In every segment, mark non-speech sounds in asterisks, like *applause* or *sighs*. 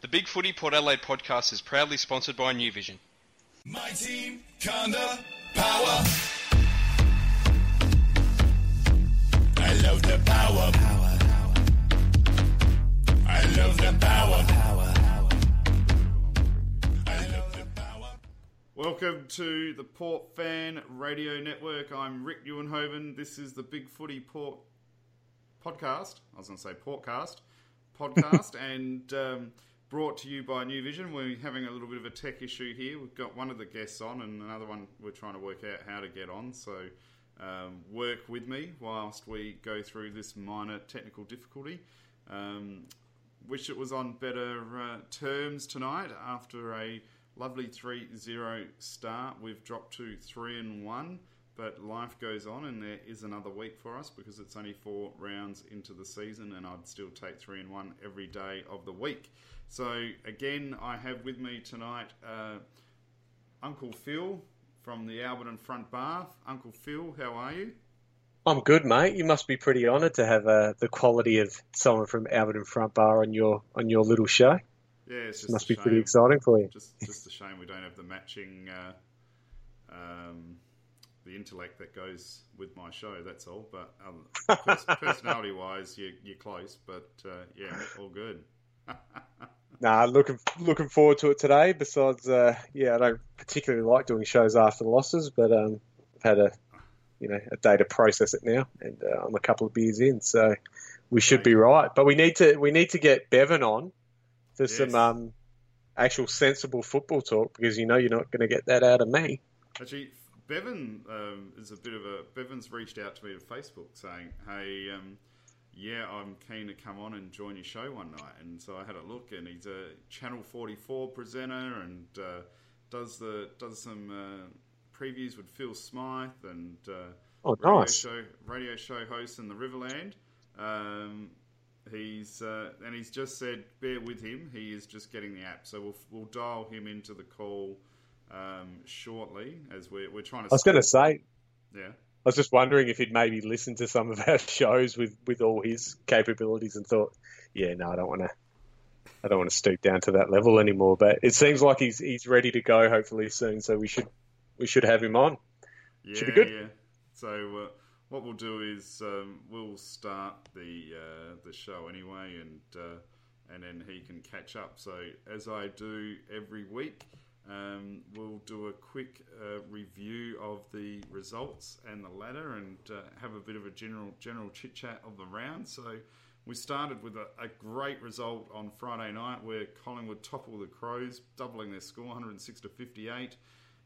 The Big Footy Port Adelaide podcast is proudly sponsored by New Vision. My team, Conda, power. I love the power. Power. I love the power. Power. I love the power. Welcome to the Port Fan Radio Network. I'm Rick Ewenhoven. This is the Big Footy Port podcast. I was going to say Portcast podcast, *laughs* and um, brought to you by New Vision. We're having a little bit of a tech issue here. We've got one of the guests on, and another one we're trying to work out how to get on. So um, work with me whilst we go through this minor technical difficulty. Um, wish it was on better uh, terms tonight after a lovely 3-0 start. We've dropped to 3 and 1, but life goes on and there is another week for us because it's only four rounds into the season and I'd still take 3 and 1 every day of the week. So again, I have with me tonight uh, Uncle Phil from the Alberton Front Bar. Uncle Phil, how are you? I'm good, mate. You must be pretty honoured to have uh, the quality of someone from Alberton Front Bar on your on your little show. Yeah, it's just Must a be pretty exciting for you. Just, just a shame we don't have the matching, uh, um, the intellect that goes with my show. That's all. But um, pers- *laughs* personality-wise, you, you're close. But uh, yeah, all good. *laughs* Nah, looking looking forward to it today. Besides, uh, yeah, I don't particularly like doing shows after losses, but um, I've had a you know a day to process it now, and uh, I'm a couple of beers in, so we should be right. But we need to we need to get Bevan on for Yes. some um, actual sensible football talk because you know you're not going to get that out of me. Actually, Bevan um, is a bit of a. Bevan's reached out to me on Facebook saying, "Hey, um, yeah, I'm keen to come on and join your show one night." And so I had a look, and he's a Channel 44 presenter and uh, does the does some uh, previews with Phil Smythe and uh, Oh, radio nice. show radio show host in the Riverland. Um, he's uh, and he's just said, bear with him. He is just getting the app, so we'll we'll dial him into the call um, shortly as we're we're trying to. I was going to say, yeah. I was just wondering if he'd maybe listened to some of our *laughs* shows with, with all his capabilities and thought, yeah, no, I don't want to. I don't want to stoop down to that level anymore. But it seems like he's he's ready to go. Hopefully soon. So we should we should have him on. Yeah, Should be good. yeah. So uh, what we'll do is um, we'll start the uh, the show anyway, and uh, and then he can catch up. So as I do every week, um, we'll do a quick uh, review of the results and the ladder, and uh, have a bit of a general general chit chat of the round. So. We started with a, a great result on Friday night where Collingwood toppled the Crows, doubling their score 106 to 58.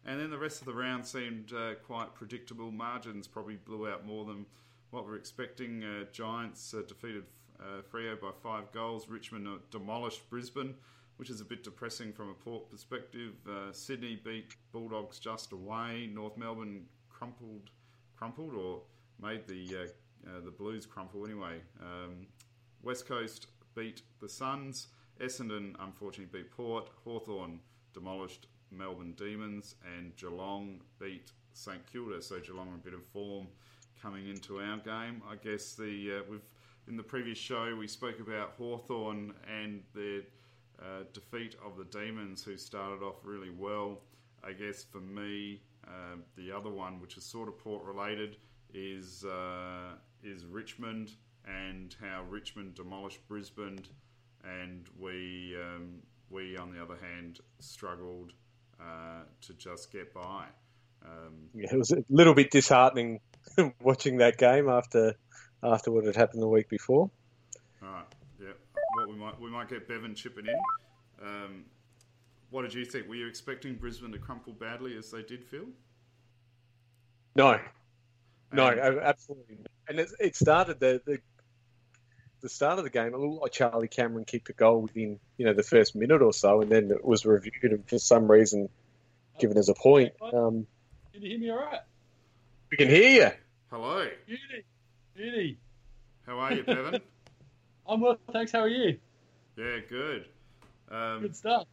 And then the rest of the round seemed uh, quite predictable. Margins probably blew out more than what we're expecting. Uh, Giants uh, defeated uh, Freo by five goals. Richmond uh, demolished Brisbane, which is a bit depressing from a port perspective. Uh, Sydney beat Bulldogs just away. North Melbourne crumpled, crumpled or made the uh, uh, the Blues crumple anyway. Um, West Coast beat the Suns. Essendon unfortunately beat Port. Hawthorn demolished Melbourne Demons, and Geelong beat St Kilda. So Geelong are a bit of form coming into our game. I guess the uh, we've in the previous show we spoke about Hawthorn and their uh, defeat of the Demons, who started off really well. I guess for me, uh, the other one, which is sort of port related, is uh, is Richmond and how Richmond demolished Brisbane, and we um, we on the other hand struggled uh, to just get by. Um, Yeah, it was a little bit disheartening *laughs* watching that game after after what had happened the week before. all right. What we might we might get Bevan chipping in. Um, what did you think? Were you expecting Brisbane to crumple badly as they did, Phil? No, no, And- a- absolutely. And it, it started the, the the start of the game. It looked like Charlie Cameron kicked a goal within you know the first minute or so, and then it was reviewed and for some reason given as a point. Um, Can you hear me all right? we can hear you. Hello, Beauty. Beauty. how are you, Bevan? *laughs* I'm well, thanks. How are you? yeah, good. Um, Good stuff.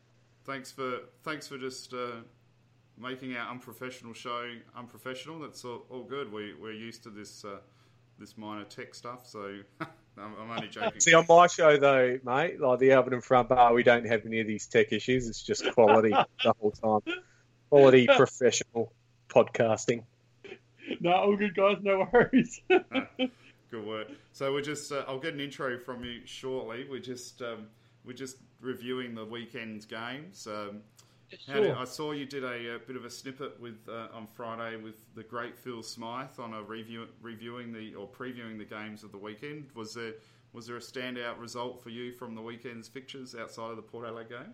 thanks for thanks for just uh, making our unprofessional show unprofessional. That's all, all good. We we're used to this uh, this minor tech stuff. So *laughs* I'm, I'm only joking. See, on my show though, mate, like the Alberton Front Bar, we don't have any of these tech issues. It's just quality *laughs* the whole time. Quality professional podcasting. *laughs* No, all good, guys. No worries. Good work. So we're just. Uh, I'll get an intro from you shortly. We're just. Um, we're just reviewing the weekend's games. Um, how did, sure. I saw you did a, uh bit of a snippet with uh, on Friday with the great Phil Smythe on a review reviewing the or previewing the games of the weekend. Was there was there a standout result for you from the weekend's fixtures outside of the Port Adelaide game?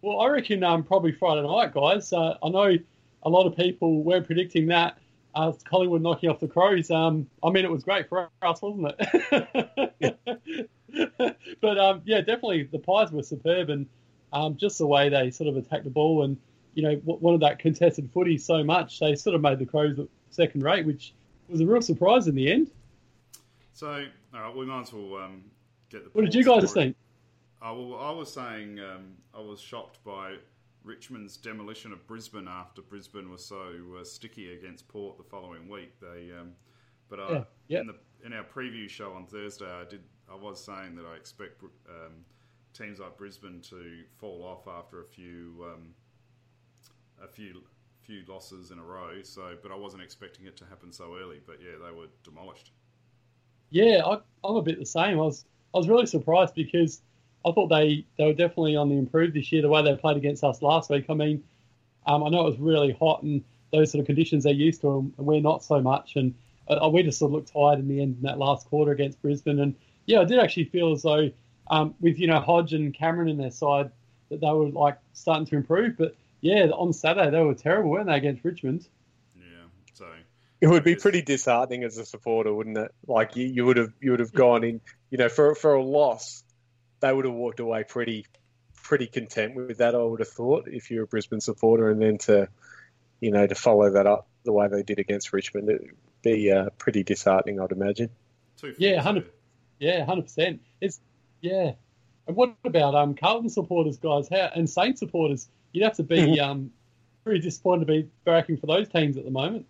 Well, I reckon um, probably Friday night, guys. Uh, I know a lot of people were predicting that. Uh, Collingwood knocking off the Crows. Um, I mean, it was great for us, wasn't it? *laughs* but um, yeah, definitely the Pies were superb, and um, just the way they sort of attacked the ball and you know wanted that contested footy so much, they sort of made the Crows look second rate, which was a real surprise in the end. So, all right, we might as well um, get the. What did you guys think? Uh, well, I was saying um, I was shocked by Richmond's demolition of Brisbane after Brisbane was so uh, sticky against Port the following week. They, um, but I, Yeah, yeah. in the in our preview show on Thursday, I did I was saying that I expect um, teams like Brisbane to fall off after a few um, a few few losses in a row. So, but I wasn't expecting it to happen so early. But yeah, they were demolished. Yeah, I, I'm a bit the same. I was I was really surprised because I thought they, they were definitely on the improve this year. The way they played against us last week. I mean, um, I know it was really hot and those sort of conditions they're used to, and we're not so much. And uh, we just sort of looked tired in the end in that last quarter against Brisbane. And yeah, I did actually feel as though um, with you know Hodge and Cameron in their side that they were like starting to improve. But yeah, on Saturday they were terrible, weren't they, against Richmond? Yeah. So It would be pretty disheartening as a supporter, wouldn't it? Like you, you would have you would have gone in, you know, for for a loss, they would have walked away pretty pretty content with that. I would have thought if you're a Brisbane supporter, and then to you know to follow that up the way they did against Richmond, it would be uh, pretty disheartening, I'd imagine. Yeah, 100 there. Yeah, hundred percent. It's yeah. And what about um Carlton supporters, guys? How and Saint supporters? You'd have to be *laughs* um pretty disappointed to be barracking for those teams at the moment.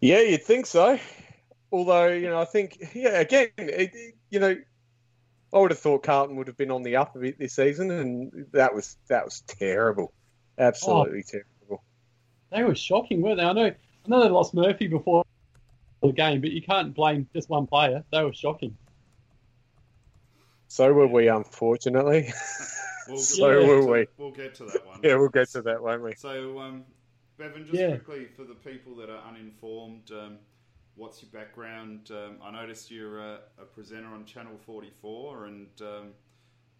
Yeah, you'd think so. Although you know, I think yeah, again, it, it- you know, I would have thought Carlton would have been on the up a bit this season, and that was that was terrible, absolutely terrible. They were shocking, weren't they? I know I know they lost Murphy before the game, but you can't blame just one player. They were shocking. So were we, unfortunately. We'll, *laughs* So we'll will to- we. We'll get to that one. yeah, we'll get to that, won't we? So, um, Bevan, just Yeah. quickly for the people that are uninformed, um, what's your background? Um, I noticed you're a, a presenter on Channel 44, and um,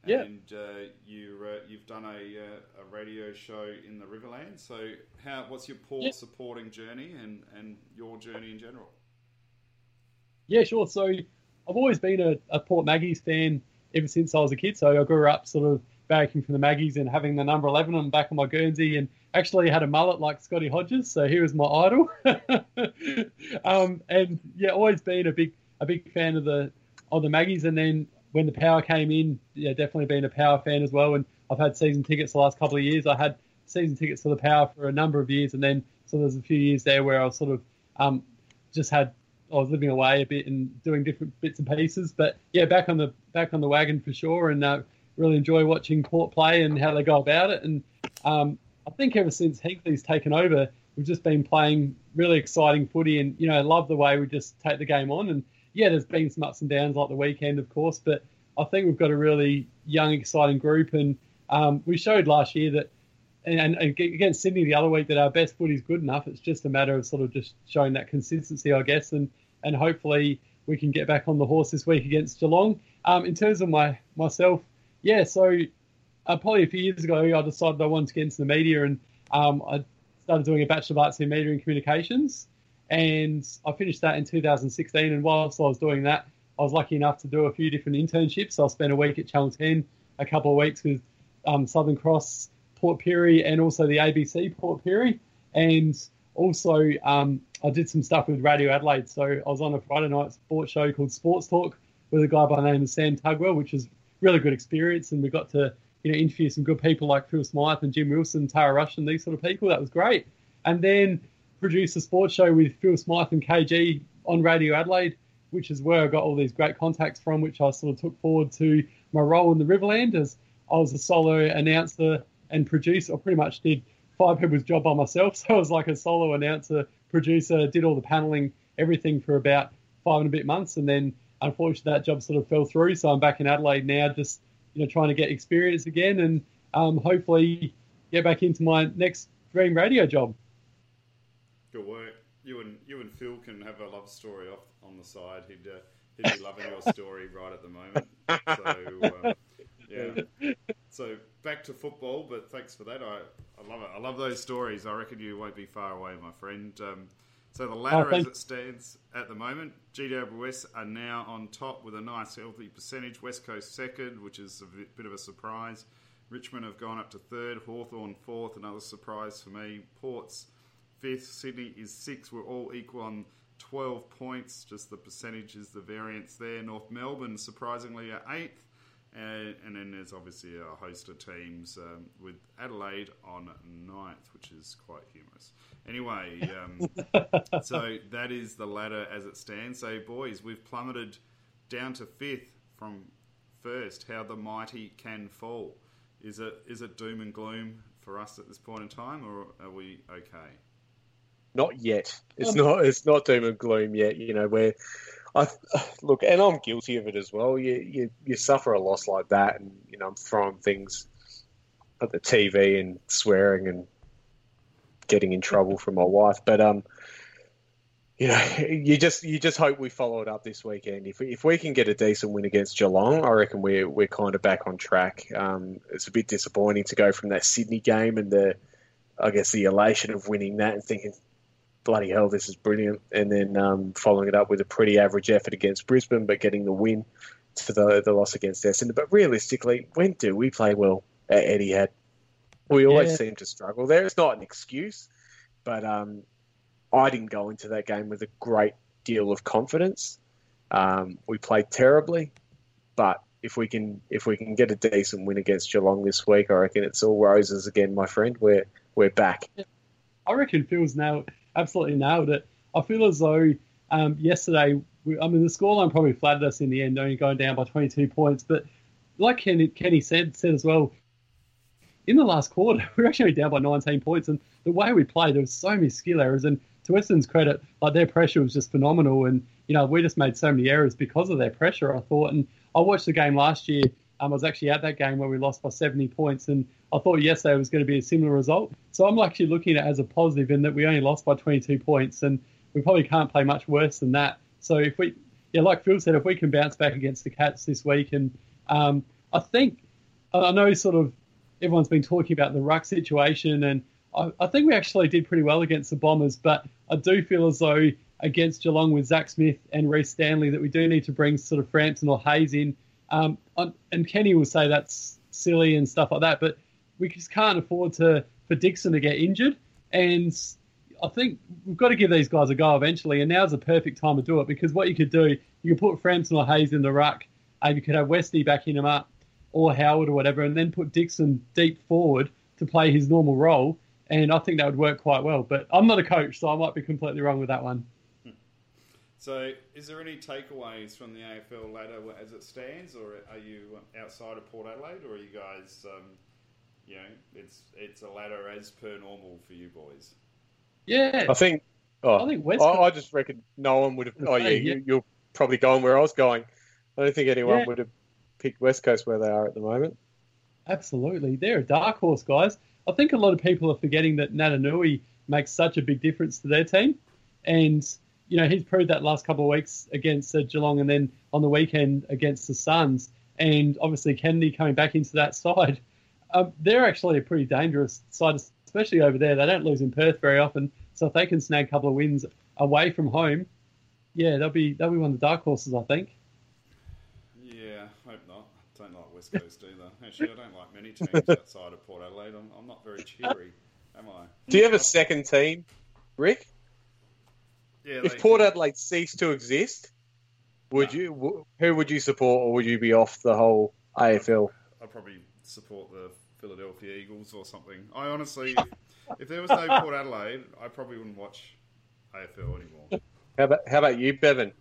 Yeah. and uh, you uh, you've done a, uh, a radio show in the Riverland. So, how what's your port Yeah. supporting journey and, and your journey in general? Yeah, sure. So I've always been a, a Port Maggies fan ever since I was a kid. So I grew up sort of barracking from the Maggies and having the number 11 on the back of my Guernsey and actually had a mullet like Scotty Hodges. So he was my idol. *laughs* um, and yeah, always been a big a big fan of the of the Maggies. And then when the power came in, yeah, definitely been a power fan as well. And I've had season tickets the last couple of years. I had season tickets to the power for a number of years. And then so there's a few years there where I was sort of um, just had I was living away a bit and doing different bits and pieces. But yeah, back on the back on the wagon for sure, and uh, really enjoy watching Port play and how they go about it. And um, I think ever since Hinkley's taken over, we've just been playing really exciting footy, and you know, love the way we just take the game on. And yeah, there's been some ups and downs like the weekend, of course, but I think we've got a really young, exciting group, and um, we showed last year that. And, and against Sydney the other week, that our best footy is good enough. It's just a matter of sort of just showing that consistency, I guess, and and hopefully we can get back on the horse this week against Geelong. Um, in terms of my myself, yeah, so uh, probably a few years ago, I decided I wanted to get into the media, and um, I started doing a Bachelor of Arts in Media and Communications, and I finished that in 2016. And whilst I was doing that, I was lucky enough to do a few different internships. So I spent a week at Channel 10, a couple of weeks with um, Southern Cross, Port Pirie, and also the ABC Port Pirie, and also um, I did some stuff with Radio Adelaide. So I was on a Friday night sports show called Sports Talk with a guy by the name of Sam Tugwell, which was really good experience, and we got to you know interview some good people like Phil Smythe and Jim Wilson, Tara Rush, and these sort of people. That was great. And then produced a sports show with Phil Smythe and KG on Radio Adelaide, which is where I got all these great contacts from, which I sort of took forward to my role in the Riverland as I was a solo announcer and producer. I pretty much did five people's job by myself. *laughs* So I was like a solo announcer, producer, did all the paneling, everything for about five and a bit months. And then unfortunately that job sort of fell through. So I'm back in Adelaide now, just, you know, trying to get experience again and um, hopefully get back into my next dream radio job. Good work. You and you and Phil can have a love story off on the side. He'd uh, he'd be loving your story right at the moment. So uh, yeah. So back to football, but thanks for that. I, I love it. I love those stories. I reckon you won't be far away, my friend. Um, so the oh, ladder, Oh, as it stands at the moment, GWS are now on top with a nice healthy percentage. West Coast second, which is a bit- bit of a surprise. Richmond have gone up to third. Hawthorn fourth, another surprise for me. Ports fifth. Sydney is sixth. We're all equal on 12 points. Just the percentage is the variance there. North Melbourne, surprisingly, are eighth. And, and then there's obviously a host of teams um, with Adelaide on ninth, which is quite humorous. Anyway, um, *laughs* so that is the ladder as it stands. So, boys, we've plummeted down to fifth from first. How the mighty can fall. Is it is it doom and gloom for us at this point in time, or are we okay? Not yet. It's Um, not. It's not doom and gloom yet. You know where. I *sighs* look, and I'm guilty of it as well. You you, you suffer a loss like that, and you know I'm throwing things at the TV and swearing and getting in trouble from my wife. But um, you know, *laughs* you just you just hope we follow it up this weekend. If we, if we can get a decent win against Geelong, I reckon we're we're kind of back on track. Um, it's a bit disappointing to go from that Sydney game and the, I guess the elation of winning that and thinking, bloody hell, this is brilliant, and then um, following it up with a pretty average effort against Brisbane, but getting the win to the the loss against Essendon. But realistically, when do we play well at Etihad? We always Yeah. seem to struggle there. It's not an excuse, but um, I didn't go into that game with a great deal of confidence. Um, we played terribly, but if we can if we can get a decent win against Geelong this week, I reckon it's all roses again, my friend. We're we're back. I reckon Phil's nailed, absolutely nailed it. I feel as though um, yesterday, we, I mean, the scoreline probably flattered us in the end, only going down by 22 points. But like Kenny, Kenny said, said as well, in the last quarter, *laughs* we were actually down by 19 points. And the way we played, there was so many skill errors. And to Western's credit, like their pressure was just phenomenal. And, you know, we just made so many errors because of their pressure, I thought. And I watched the game last year. Um, I was actually at that game where we lost by 70 points. And I thought yesterday was going to be a similar result. So I'm actually looking at it as a positive in that we only lost by 22 points. And we probably can't play much worse than that. So if we, yeah, like Phil said, if we can bounce back against the Cats this week, and um, I think, I know sort of everyone's been talking about the ruck situation, and I, I think we actually did pretty well against the Bombers, but I do feel as though against Geelong with Zac Smith and Rhys Stanley that we do need to bring sort of Frampton or Hayes in. Um, and Kenny will say that's silly and stuff like that, but we just can't afford to for Dixon to get injured. And I think we've got to give these guys a go eventually, and now's the perfect time to do it because what you could do, you could put Frampton or Hayes in the ruck, and you could have Westy backing him up, or Howard or whatever, and then put Dixon deep forward to play his normal role. And I think that would work quite well. But I'm not a coach, so I might be completely wrong with that one. So, is there any takeaways from the AFL ladder as it stands, or are you outside of Port Adelaide, or are you guys, um, you know, it's it's a ladder as per normal for you boys? Yeah, I think. Oh, I think West I, I just reckon no one would have. Oh yeah, yeah. you, you're probably going where I was going. I don't think anyone Yeah. would have picked West Coast where they are at the moment. Absolutely. They're a dark horse, guys. I think a lot of people are forgetting that Naitanui makes such a big difference to their team. And, you know, he's proved that last couple of weeks against uh, Geelong and then on the weekend against the Suns. And obviously Kennedy coming back into that side. Um, they're actually a pretty dangerous side, especially over there. They don't lose in Perth very often. So if they can snag a couple of wins away from home, yeah, they'll be they'll be one of the dark horses, I think. Yeah, hope not. Don't like West Coast either. Actually, I don't like many teams outside of Port Adelaide. I'm, I'm not very cheery, am I? Do you have a second team, Rick? Yeah, If they- Port Adelaide ceased to exist, would you? Who would you support, or would you be off the whole AFL? I'd probably support the Philadelphia Eagles or something. I honestly, if, if there was no *laughs* Port Adelaide, I probably wouldn't watch AFL anymore. How about how about you, Bevan?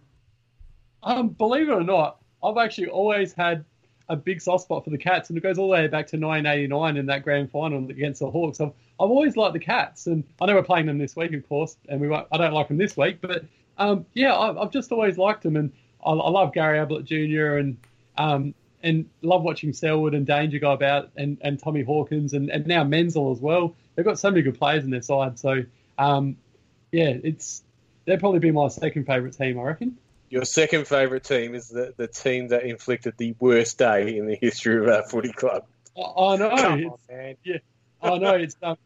Um, believe it or not, I've actually always had a big soft spot for the Cats, and it goes all the way back to 1989 in that grand final against the Hawks. I've, I've always liked the Cats, and I know we're playing them this week, of course, and we won't, I don't like them this week, but um, yeah, I, I've just always liked them, and I, I love Gary Ablett Jr. and um, and love watching Selwood and Danger go about, and, and Tommy Hawkins, and, and now Menzel as well. They've got so many good players in their side, so um, yeah, it's they'd probably be my second favourite team, I reckon. Your second favourite team is the, the team that inflicted the worst day in the history of our footy club. I, I know. Come it's- on, man. I know it's um,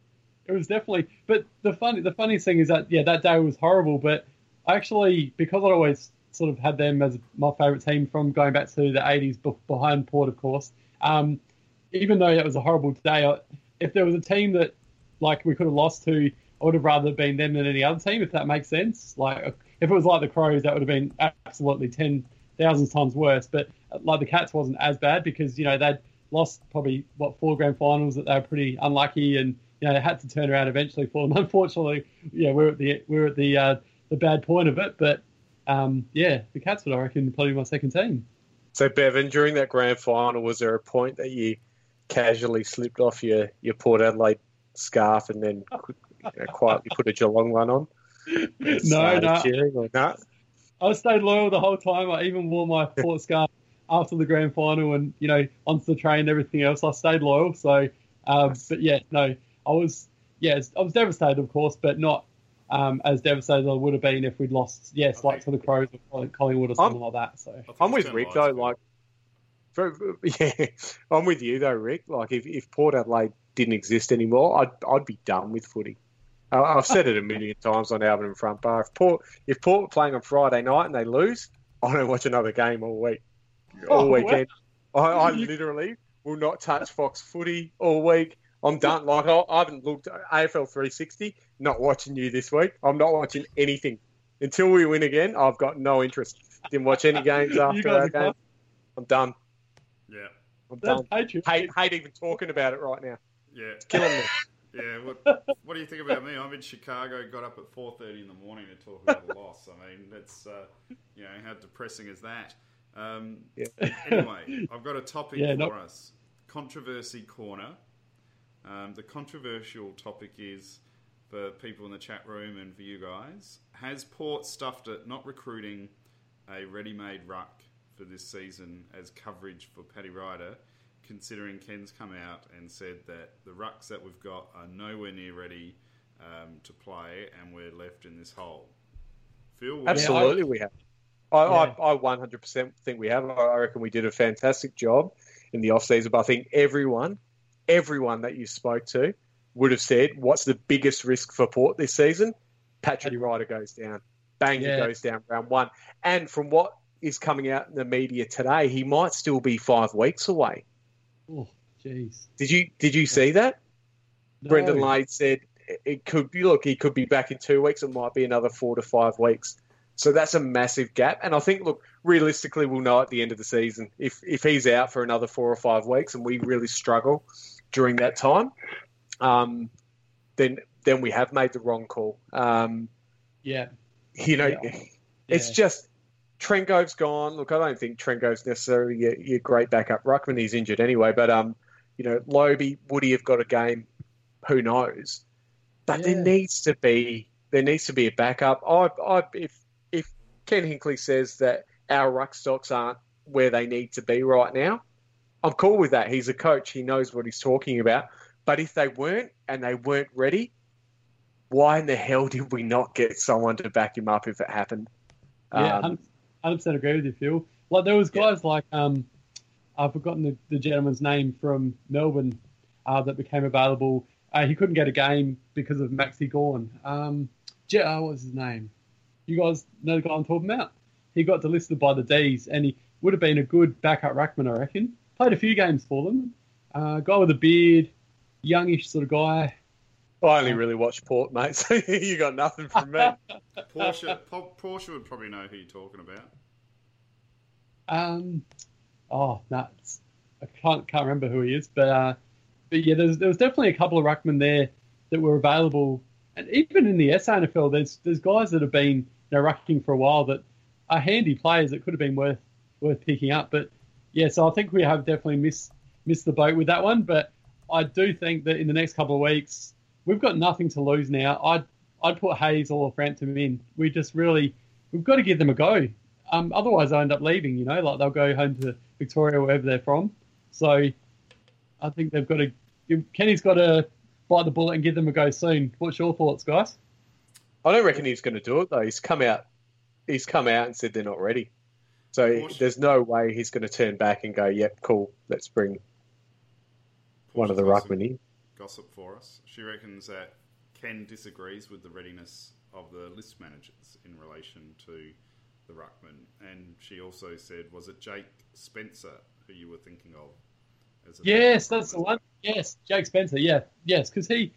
it was definitely. But the funny the funniest thing is that yeah, that day was horrible. But actually, because I always sort of had them as my favourite team from going back to the '80s, behind Port, of course. Um, even though that was a horrible day, I, if there was a team that like we could have lost to, I would have rather been them than any other team. If that makes sense. Like if it was like the Crows, that would have been absolutely ten thousand times worse. But like the Cats wasn't as bad because you know they'd lost probably what four grand finals that they were pretty unlucky and you know they had to turn around eventually for them. *laughs* Unfortunately, yeah, we're at the we're at the uh, the bad point of it, but um, yeah, the Cats would I reckon probably my second team. So, Bevan, during that grand final, was there a point that you casually slipped off your, your Port Adelaide scarf and then *laughs* you know, quietly put a Geelong one on? No, no. cheering or not? I stayed loyal the whole time. I even wore my Port scarf after the grand final and you know onto the train and everything else. I stayed loyal. So, um, but yeah, no, I was yeah, I was devastated, of course, but not um, as devastated as I would have been if we'd lost. Yes, I like to the Crows or Collingwood or something like that. So. I think I'm with Rick though. a. Like, for, *laughs* yeah, I'm with you though, Rick. Like, if, if Port Adelaide didn't exist anymore, I'd I'd be done with footy. I- I've said it a million *laughs* times on Alberton Front Bar. If Port if Port were playing on Friday night and they lose, I don't watch another game all week, all Oh, weekend. I, I You- *laughs* literally will not touch Fox Footy all week. I'm done. *laughs* Like I, I haven't looked at AFL 360. Not watching you this week. I'm not watching anything until we win again. I've got no interest. Didn't watch any games *laughs* after that game. I'm done. Yeah, I'm That's done. patriot. Hate, hate even talking about it right now. yeah, it's Killing me. yeah. What, what do you think about me? I'm in Chicago. Got up at 4:30 in the morning to talk about a loss. I mean, that's uh, you know how depressing is that? Um, Yeah. Anyway, I've got a topic Yeah, for us. Controversy corner. Um, the controversial topic is for people in the chat room and for you guys. Has Port stuffed it not recruiting a ready-made ruck for this season as coverage for Paddy Ryder, considering Ken's come out and said that the rucks that we've got are nowhere near ready um, to play, and we're left in this hole. Phil, what do you- Absolutely, we have. I. I, I 100% think we have. I reckon we did a fantastic job in the off season. But I think everyone, everyone that you spoke to, would have said, "What's the biggest risk for Port this season?" Patrick Ryder goes down. Bang, Yeah. he goes down round one. And from what is coming out in the media today, he might still be five weeks away. Oh, jeez. Did you did you see that? No. Brendan Lade said it could be look, he could be back in two weeks. It might be another four to five weeks. So that's a massive gap. And I think, look, realistically, we'll know at the end of the season if if he's out for another four or five weeks, and we really struggle during that time, um, then then we have made the wrong call. Um, Yeah. you know, Yeah. *laughs* it's Yeah. just Trengove's gone. Look, I don't think Trengove's necessarily your, your great backup ruckman. He's injured anyway, but um, you know, Lobbe, would he have got a game? Who knows? But Yeah. there needs to be there needs to be a backup. I, I, if Ken Hinkley says that our ruck stocks aren't where they need to be right now, I'm cool with that. He's a coach. He knows what he's talking about. But if they weren't and they weren't ready, why in the hell did we not get someone to back him up if it happened? Yeah, Um, hundred percent agree with you, Phil. Like there was Yeah. guys like um, I've forgotten the, the gentleman's name from Melbourne uh, that became available. Uh, he couldn't get a game because of Maxi Gawn. Um, Je- uh, what was his name? You guys know the guy I'm talking about? He got delisted by the D's, and he would have been a good backup ruckman, I reckon. Played a few games for them. Uh, guy with a beard, youngish sort of guy. I only really watch Port, mate. *laughs* So you got nothing from me. *laughs* Porsche, Po- Porsche would probably know who you're talking about. Um, oh, nuts. I can't can't remember who he is, but uh, but yeah, there's, there was definitely a couple of ruckmen there that were available, and even in the SANFL, there's there's guys that have been you know, rucking for a while that are handy players that could have been worth worth picking up. But yeah, so I think we have definitely missed missed the boat with that one. But I do think that in the next couple of weeks we've got nothing to lose now. I'd I'd put Hayes or Frampton in. We just really we've got to give them a go. Um, otherwise, I end up leaving. You know, like they'll go home to Victoria, wherever they're from. So I think they've got to. Kenny's got to bite the bullet and give them a go soon. What's your thoughts, guys? I don't reckon he's going to do it though. He's come out. He's come out and said they're not ready. So there's no way he's going to turn back and go, "Yep, cool. Let's bring one of the Porsche's got some ruckmen in." Gossip for us. She reckons that Ken disagrees with the readiness of the list managers in relation to the ruckman, and she also said, "Was it Jake Spencer who you were thinking of?" As a Yes, backup that's the one. Yes, Jake Spencer. Yeah, yes, because he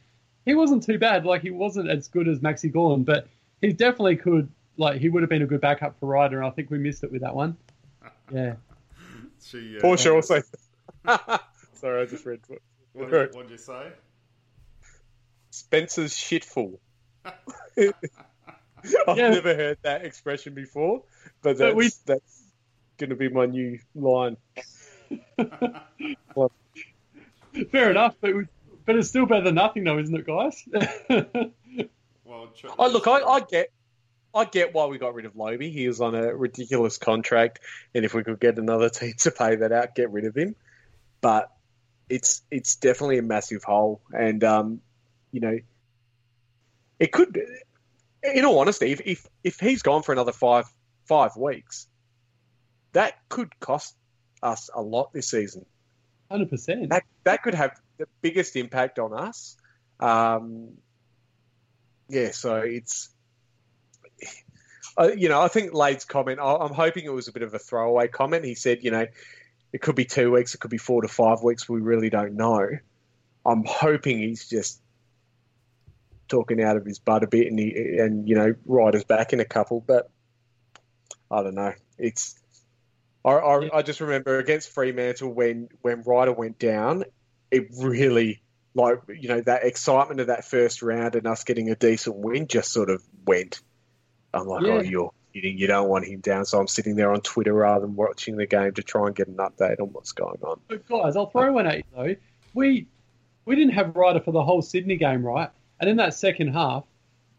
he wasn't too bad. Like he wasn't as good as Maxi Gawn, but he definitely could. Like he would have been a good backup for Ryder, and I think we missed it with that one. Yeah, *laughs* She, uh, Porsche also. *laughs* Sorry, I just read. What, what did you say? Spencer's shitful. *laughs* I've Yeah. never heard that expression before, but that's, But we- that's going to be my new line. *laughs* fair enough. But we, but it's still better than nothing, though, isn't it, guys? *laughs* Well, tr- Oh, look, I, I get, I get why we got rid of Loby. He was on a ridiculous contract, and if we could get another team to pay that out, get rid of him. But it's it's definitely a massive hole, and um, you know, it could. In all honesty, if if, if he's gone for another five five weeks, that could cost us a lot this season Hundred percent. that that could have the biggest impact on us. Um, yeah, so it's uh, you know I think Lade's comment. I, I'm hoping it was a bit of a throwaway comment. He said, you know, it could be two weeks, it could be four to five weeks. We really don't know. I'm hoping he's just talking out of his butt a bit, and he, and you know, Ryder's back in a couple, but I don't know. It's I, I. I just remember against Fremantle when when Ryder went down, it really like you know that excitement of that first round and us getting a decent win just sort of went. I'm like, Yeah. oh, you're kidding. You don't want him down. So I'm sitting there on Twitter rather than watching the game to try and get an update on what's going on. But guys, I'll throw one at you though. We we didn't have Ryder for the whole Sydney game, right? And in that second half,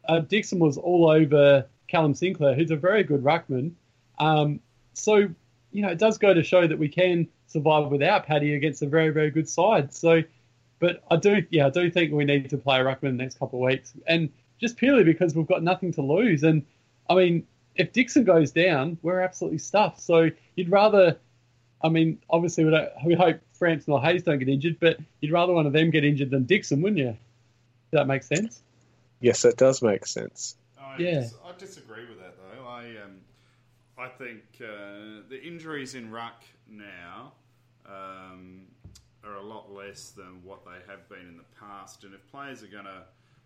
uh, Dixon was all over Callum Sinclair, who's a very good ruckman. Um, so you know, it does go to show that we can survive without Paddy against a very very good side. So, but I do, yeah, I do think we need to play a ruckman in the next couple of weeks, and just purely because we've got nothing to lose. And I mean, if Dixon goes down, we're absolutely stuffed. So you'd rather I mean, obviously, we, don't, we hope Frampton or Hayes don't get injured, but you'd rather one of them get injured than Dixon, wouldn't you? Does that make sense? Yes, that does make sense. I, Yeah. dis- I disagree with that though. I um, I think uh, the injuries in ruck now um, are a lot less than what they have been in the past. And if players are gonna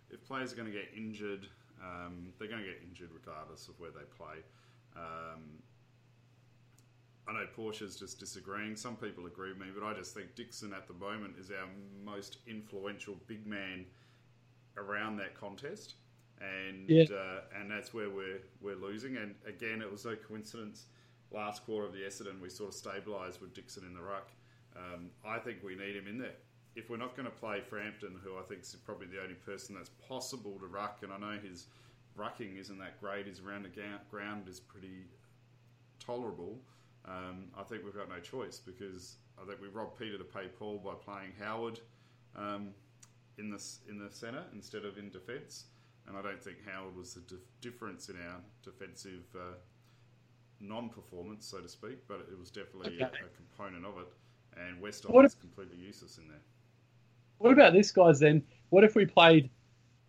if players are gonna get injured, um, they're gonna get injured regardless of where they play. Um, I know Porsche's just disagreeing. Some people agree with me, but I just think Dixon at the moment is our most influential big man around that contest, and Yeah. uh, and that's where we're we're losing. And again, it was no coincidence. Last quarter of the Essendon, we sort of stabilised with Dixon in the ruck. Um, I think we need him in there. If we're not going to play Frampton, who I think is probably the only person that's possible to ruck, and I know his rucking isn't that great. His around the ga- ground is pretty tolerable. Um, I think we've got no choice because I think we robbed Peter to pay Paul by playing Howard um, in the in the centre instead of in defence, and I don't think Howard was the dif- difference in our defensive uh, non-performance, so to speak. But it was definitely a, Okay. a component of it, and What was completely useless in there. What about this, guys? Then, what if we played?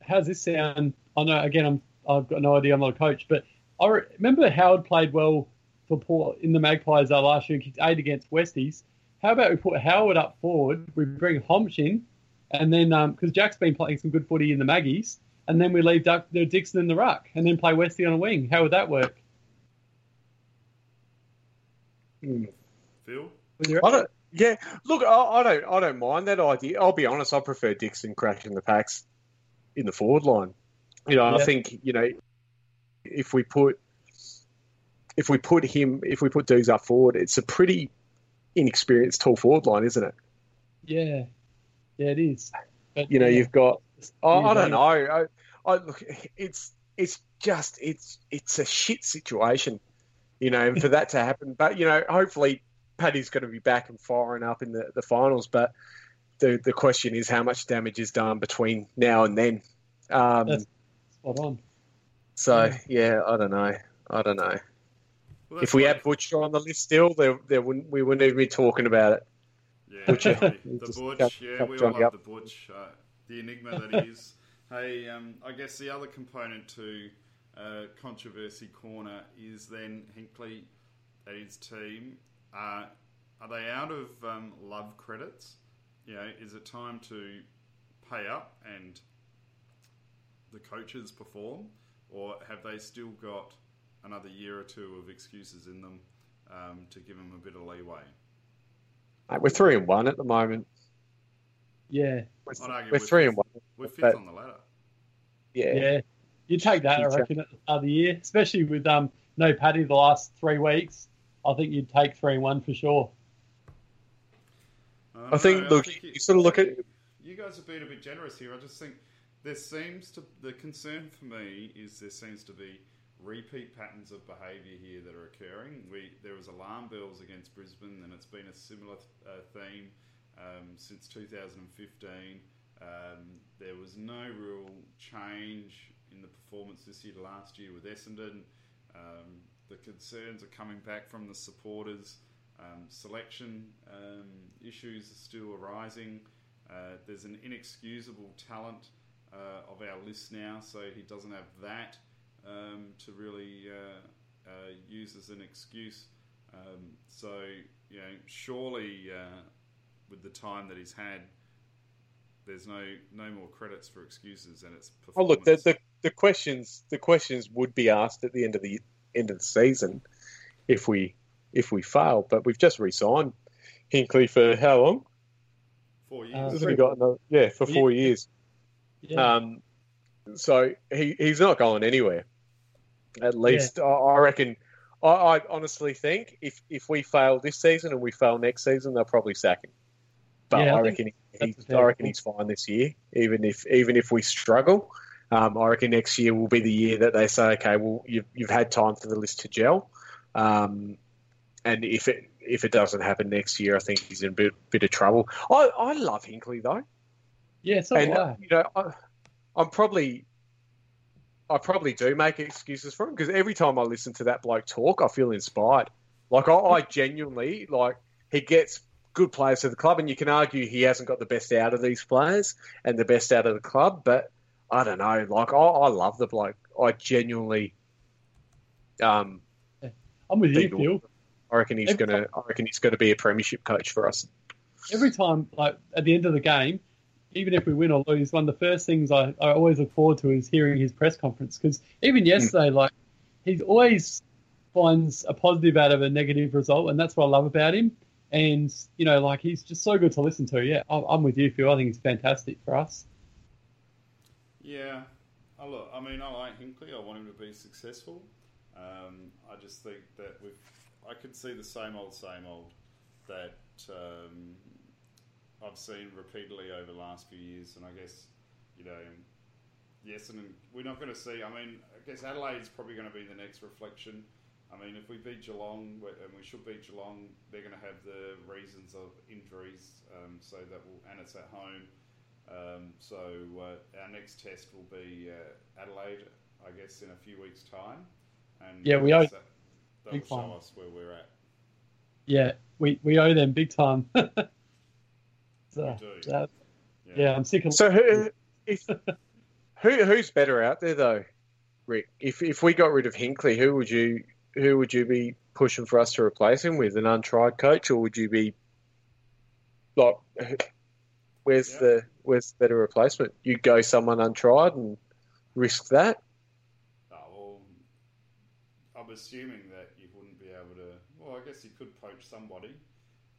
How's this sound? I know. Again, I'm. I've got no idea. I'm not a coach, but I re- remember Howard played well for Port in the Magpies uh, last year. And kicked eight against Westies. How about we put Howard up forward? We bring Hombsch in, and then because Jack's been playing some good footy in the Maggies, and then we leave Duck, the Dixon in the ruck, and then play Westie on a wing. How would that work? Hmm. Phil, I don't. Yeah, look, I, I don't. I don't mind that idea. I'll be honest. I prefer Dixon crashing the packs in the forward line. You know, Yeah. I think you know if we put if we put him if we put Dukes up forward, it's a pretty inexperienced tall forward line, isn't it? Yeah, yeah, it is. But, You know, yeah, you've got I, I don't know. I, I look, it's it's just it's it's a shit situation, you know, and for that to happen. But you know, hopefully Paddy's going to be back and firing up in the, the finals. But the the question is how much damage is done between now and then. Um, That's- spot on. so yeah. yeah, I don't know. I don't know. Well, If we why- had Butcher on the list still, there, there wouldn't we wouldn't even be talking about it. Yeah, Butcher. *laughs* the Butch. yeah, we all love up. the Butch. Uh, the enigma that is. *laughs* hey, um, I guess the other component to uh, controversy corner is then Hinkley and his team. Uh, are they out of um, love credits? You know, is it time to pay up and the coaches perform, or have they still got another year or two of excuses in them um, to give them a bit of leeway? We're three and one at the moment. Yeah, We're, I'd argue we're we're three fifth. and one. We're fifth But- on the ladder. Yeah. yeah. You take that, I reckon, at the start of the year, especially with um no Paddy the last three weeks. I think you'd take three and one for sure. I think, look, you sort of look at- You guys have been a bit generous here. I just think there seems to the concern for me is there seems to be repeat patterns of behaviour here that are occurring. We there was alarm bells against Brisbane, and it's been a similar uh, theme um, since 2015. Um, there was no real change in the performance this year to last year with Essendon. Um, the concerns are coming back from the supporters. Um, selection um, issues are still arising. Uh, there's an inexcusable talent uh, of our list now, so he doesn't have that um, to really uh, uh, use as an excuse. Um, so, you know, surely uh, with the time that he's had, there's no no more credits for excuses, and it's Oh, look, the, the the questions the questions would be asked at the end of the end of the season if we if we fail. But we've just re-signed Hinkley for how long? four Uh, years. Hasn't he got another, yeah, for four years. Yeah, Um, so he, he's not going anywhere. At least I, I reckon. I, I honestly think if if we fail this season and we fail next season, they'll probably sack him. But Yeah, I I, reckon he, I reckon he's fine this year. Even if even if we struggle, um, I reckon next year will be the year that they say, okay, well you've you've had time for the list to gel. Um, and if it if it doesn't happen next year, I think he's in a bit bit of trouble. I, I love Hinkley though yeah. So and do uh, I. you know, I, I'm probably, I probably do make excuses for him because every time I listen to that bloke talk, I feel inspired. Like I, I genuinely like he gets good players to the club, and you can argue he hasn't got the best out of these players and the best out of the club, but I don't know. Like I, I love the bloke. I genuinely, um, I'm with you, Phil. I reckon he's Every gonna, I reckon he's gonna be a premiership coach for us. every time, like at the end of the game, even if we win or lose, one of the first things I, I always look forward to is hearing his press conference. Because even yesterday, like he always finds a positive out of a negative result, and that's what I love about him. And you know, like he's just so good to listen to. Yeah, I'm, with you, Phil. I think he's fantastic for us. Yeah, I look. I mean, I like Hinkley. I want him to be successful. Um, I just think that with I could see the same old, same old that um, I've seen repeatedly over the last few years, and I guess you know, yes, and we're not going to see. I mean, I guess Adelaide's probably going to be the next reflection. I mean, if we beat Geelong, and we should beat Geelong, they're going to have the reasons of injuries, um, so that will, and it's at home. Um, so uh, our next test will be uh, Adelaide, I guess, in a few weeks' time. And Yeah, we owe- guess that, that will big show time. us where we're at. Yeah, we, we owe them big time. *laughs* so, We do. that- yeah, I'm sick of. So who, *laughs* if who who's better out there though, Rick? If if we got rid of Hinkley, who would you who would you be pushing for us to replace him with? An untried coach, or would you be like, where's Yeah. the where's the better replacement? You go someone untried and risk that. Oh, well, I'm assuming that you wouldn't be able to. Well, I guess you could poach somebody.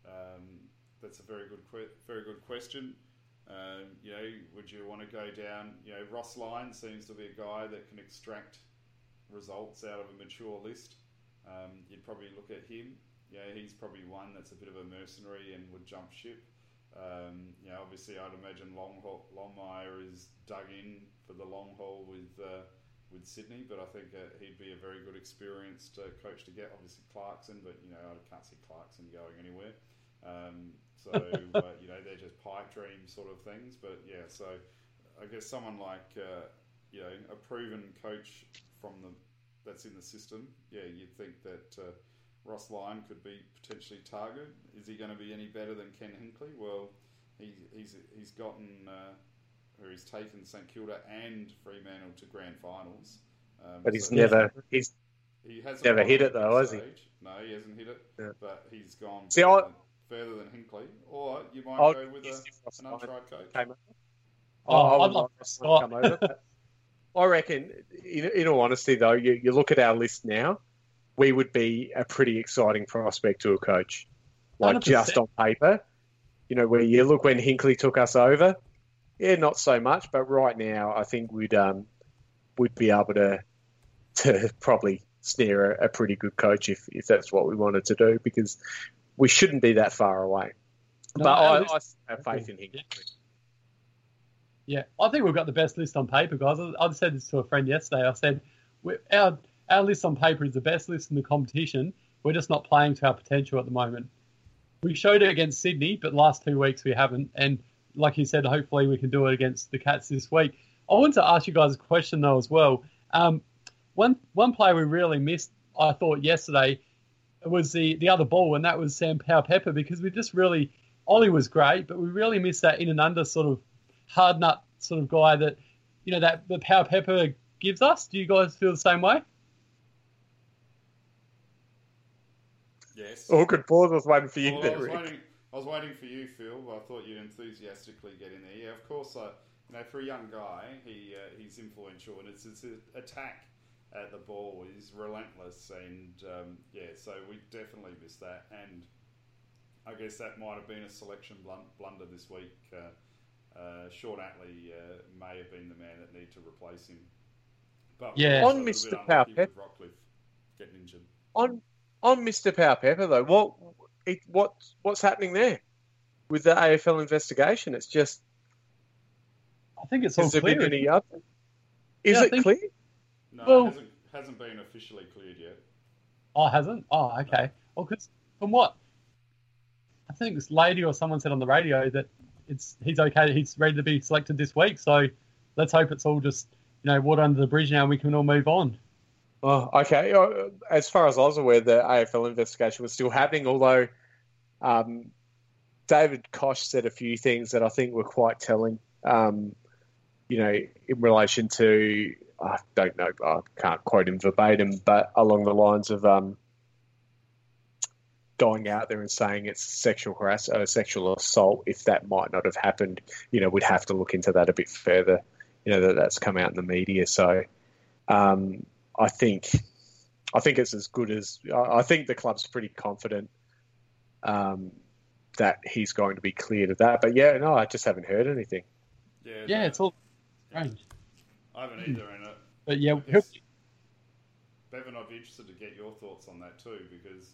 Um, that's a very good, que- very good question. Um, you know, would you want to go down? You know, Ross Lyon seems to be a guy that can extract results out of a mature list, um, you'd probably look at him. Yeah, he's probably one that's a bit of a mercenary and would jump ship. Um, you know, obviously, I'd imagine Long Longmire is dug in for the long haul with uh, with Sydney, but I think uh, he'd be a very good experienced uh, coach to get. Obviously, Clarkson, but you know, I can't see Clarkson going anywhere. Um, so *laughs* uh, you know, they're just pipe dream sort of things. But yeah, so I guess someone like uh, you know a proven coach from the that's in the system. Yeah, you'd think that uh, Ross Lyon could be potentially targeted. Is he going to be any better than Ken Hinkley? Well, he, he's he's gotten uh, or he's taken St Kilda and Fremantle to grand finals. Um, but he's so never he's he hasn't never hit it though, has he? No, he hasn't hit it. Yeah. But he's gone See, further, I, further than Hinkley. Or you might I'll, go with a, an untried coach. Oh, I would like to come over. *laughs* I reckon, in, in all honesty, though, you, you look at our list now we would be a pretty exciting prospect to a coach. Like 100%. just on paper, you know, where you look when Hinkley took us over, yeah, not so much, but right now I think we'd um, we'd be able to to probably snare a, a pretty good coach if, if that's what we wanted to do because we shouldn't be that far away. No, but I, I, have faith in Hinkley. Yeah, I think we've got the best list on paper, guys. I, I said this to a friend yesterday. I said our our list on paper is the best list in the competition. We're just not playing to our potential at the moment. We showed it against Sydney, but last two weeks we haven't. And like you said, hopefully we can do it against the Cats this week. I want to ask you guys a question though as well. Um, one one player we really missed, I thought yesterday, was the the other ball, and that was Sam Powell-Pepper because we just really Ollie was great, but we really missed that in and under sort of hard nut sort of guy that you know that the Powell-Pepper gives us. Do you guys feel the same way? Yes. Awkward pause. I was waiting for you. Well, I, was waiting, I was waiting for you, Phil. I thought you'd enthusiastically get in there. Yeah, of course. Uh, you know, for a young guy, he uh, he's influential, and it's his attack at the ball is relentless, and um, yeah, so we definitely missed that. And I guess that might have been a selection blunder this week. Uh, uh, Shaun Atley uh, may have been the man that needed to replace him. But yeah, on Mr. Powell-Pepper getting injured. On on Mr. Powell-Pepper though, what it, what what's happening there with the AFL investigation? It's just. I think it's all clear. Any other? Is yeah, it think... clear? No, well, it hasn't, hasn't been officially cleared yet. Oh, hasn't? Oh, okay. Well, because from what I think this lady or someone said on the radio that it's he's okay, he's ready to be selected this week. So let's hope it's all just you know water under the bridge now, and we can all move on. Oh, okay. Uh, as far as I was aware, the AFL investigation was still happening, although um, David Koch said a few things that I think were quite telling. Um, you know, in relation to, I don't know, I can't quote him verbatim, but along the lines of um, going out there and saying it's sexual harassment, uh, sexual assault, if that might not have happened, you know, we'd have to look into that a bit further. You know, that that's come out in the media. So, um, I think I think it's as good as I think the club's pretty confident um, that he's going to be cleared of that. But yeah, no, I just haven't heard anything. Yeah, yeah, no, it's all strange. I haven't either, in it. But yeah, Bevan, I'd be interested to get your thoughts on that too, because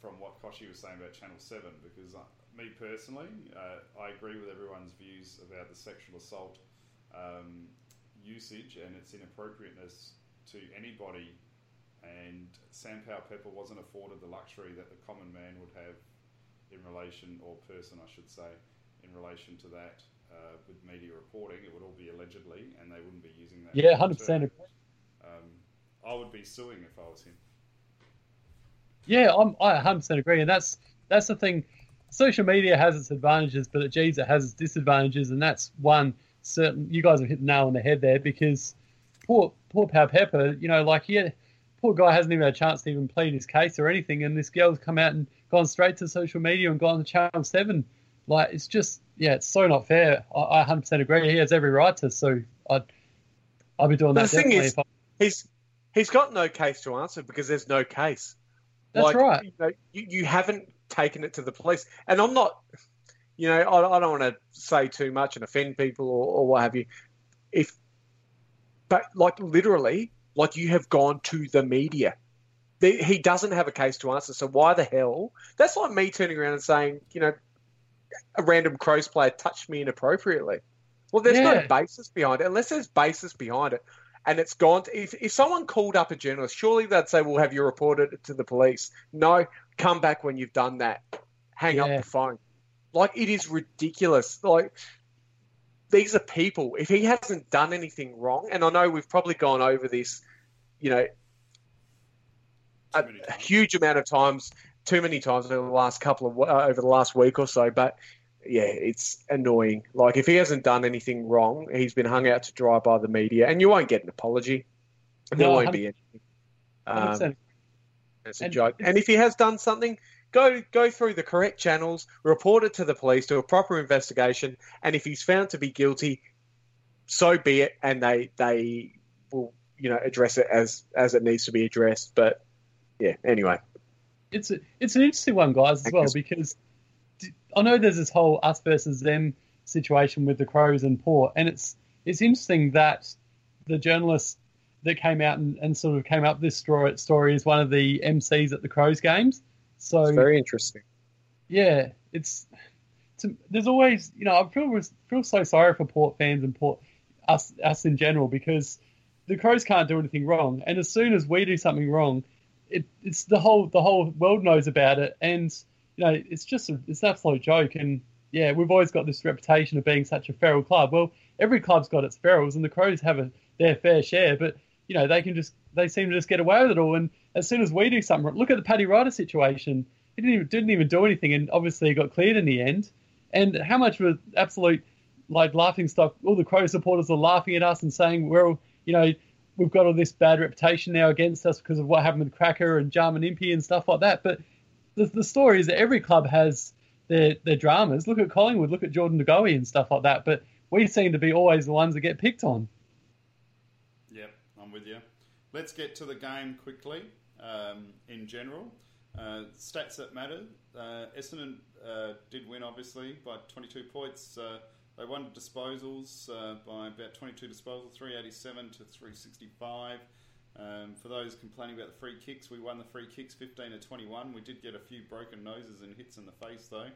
from what Kochie was saying about Channel Seven, because uh, me personally, uh, I agree with everyone's views about the sexual assault um, usage and its inappropriateness to anybody, and Sam Powell-Pepper wasn't afforded the luxury that the common man would have in relation, or person, I should say, in relation to that. Uh, with media reporting, it would all be allegedly, and they wouldn't be using that. Yeah, hundred percent. Um, I would be suing if I was him. Yeah, I'm, I 100% agree, and that's that's the thing. Social media has its advantages, but at G's it has its disadvantages, and that's one certain. You guys have hit the nail on the head there because poor poor Powell-Pepper, you know, like he poor guy hasn't even had a chance to even plead his case or anything, and this girl's come out and gone straight to social media and gone to Channel Seven. Like it's just yeah, it's so not fair. I, I 100% agree. He has every right to sue. I'd I'd be doing that. The thing is, I... he's he's got no case to answer because there's no case. That's like, right. You, know, you, you haven't taken it to the police, and I'm not. You know, I, I don't want to say too much and offend people or, or what have you. If but like literally, like you have gone to the media. He doesn't have a case to answer, so why the hell? That's like me turning around and saying, you know, a random Crows player touched me inappropriately. Well, there's Yeah. no basis behind it. Unless there's basis behind it, and it's gone. To, if if someone called up a journalist, surely they'd say, "Well, have you reported it to the police?" No, come back when you've done that. Hang Yeah. up the phone. Like it is ridiculous. Like these are people. If he hasn't done anything wrong, and I know we've probably gone over this, you know, a, a huge amount of times, too many times over the last couple of uh, over the last week or so. But yeah, it's annoying. Like if he hasn't done anything wrong, he's been hung out to dry by the media, and you won't get an apology. There No, won't be anything. Um, 100%. it's a And joke. And if he has done something, go go through the correct channels, report it to the police, do a proper investigation, and if he's found to be guilty, so be it, and they they will you know address it as as it needs to be addressed. But yeah, anyway, it's a, it's an interesting one, guys, as well, because I know there's this whole us versus them situation with the Crows and Port, and it's it's interesting that the journalist that came out and, and sort of came up this story, story is one of the MCs at the Crows games. So it's very interesting. yeah, it's, it's there's always you know I feel feel so sorry for Port fans and Port us us in general because the Crows can't do anything wrong, and as soon as we do something wrong, it, it's the whole the whole world knows about it, and you know it's just a, it's an absolute joke. And yeah, we've always got this reputation of being such a feral club. Well, every club's got its ferals, and the Crows have a, their fair share, but you know they can just they seem to just get away with it all. And as soon as we do something, look at the Paddy Ryder situation. He didn't even, didn't even do anything, and obviously he got cleared in the end. And how much was absolute like laughing stock? All the Crow supporters are laughing at us and saying, "Well, you know, we've got all this bad reputation now against us because of what happened with Cracker and Jarman Impey and stuff like that." But the, the story is that every club has their their dramas. Look at Collingwood, look at Jordan DeGoey and stuff like that. But we seem to be always the ones that get picked on. Yep, I'm with you. Let's get to the game quickly. Um, in general, uh, stats that matter. Uh, Essendon uh, did win, obviously, by 22 points. Uh, they won disposals uh, by about 22 disposals, 387 to 365. Um, for those complaining about the free kicks, we won the free kicks 15 to 21. We did get a few broken noses and hits in the face, though.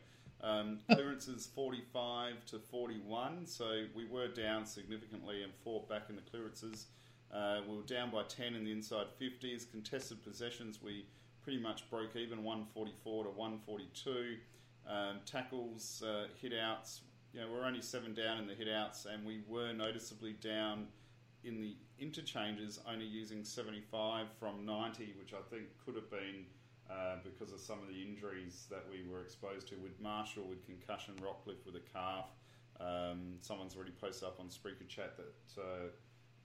Um, *laughs* clearances 45 to 41, so we were down significantly and fought back in the clearances. Uh, we were down by 10 in the inside 50s. Contested possessions, we pretty much broke even 144 to 142. Um, tackles, uh, hit outs, you know, we're only seven down in the hit outs, and we were noticeably down in the interchanges, only using 75 from 90, which I think could have been uh, because of some of the injuries that we were exposed to with Marshall with concussion, Rockliff with a calf. Um, someone's already posted up on Spreaker Chat that uh,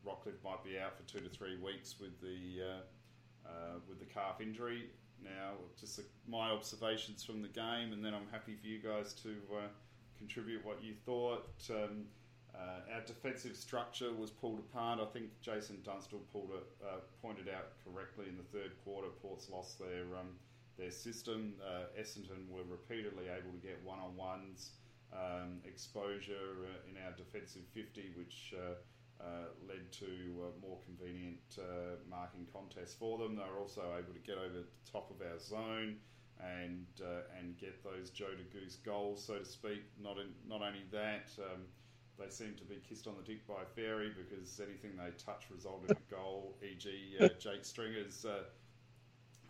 Rockliff might be out for two to three weeks with the uh, uh, with the calf injury. Now, just my observations from the game, and then I'm happy for you guys to uh, contribute what you thought. Um, uh, our defensive structure was pulled apart. I think Jason Dunstall pulled it, uh, pointed out correctly in the third quarter. Ports lost their um, their system. Uh, Essendon were repeatedly able to get one on ones, um, exposure uh, in our defensive 50, which uh, uh, led to more convenient marking contests for them. They were also able to get over the top of our zone and and get those Joe to Goose goals, so to speak. Not in, not only that, um, they seem to be kissed on the dick by a Fairy because anything they touch resulted in a goal. *laughs* E.g., uh, Jake Stringer's uh,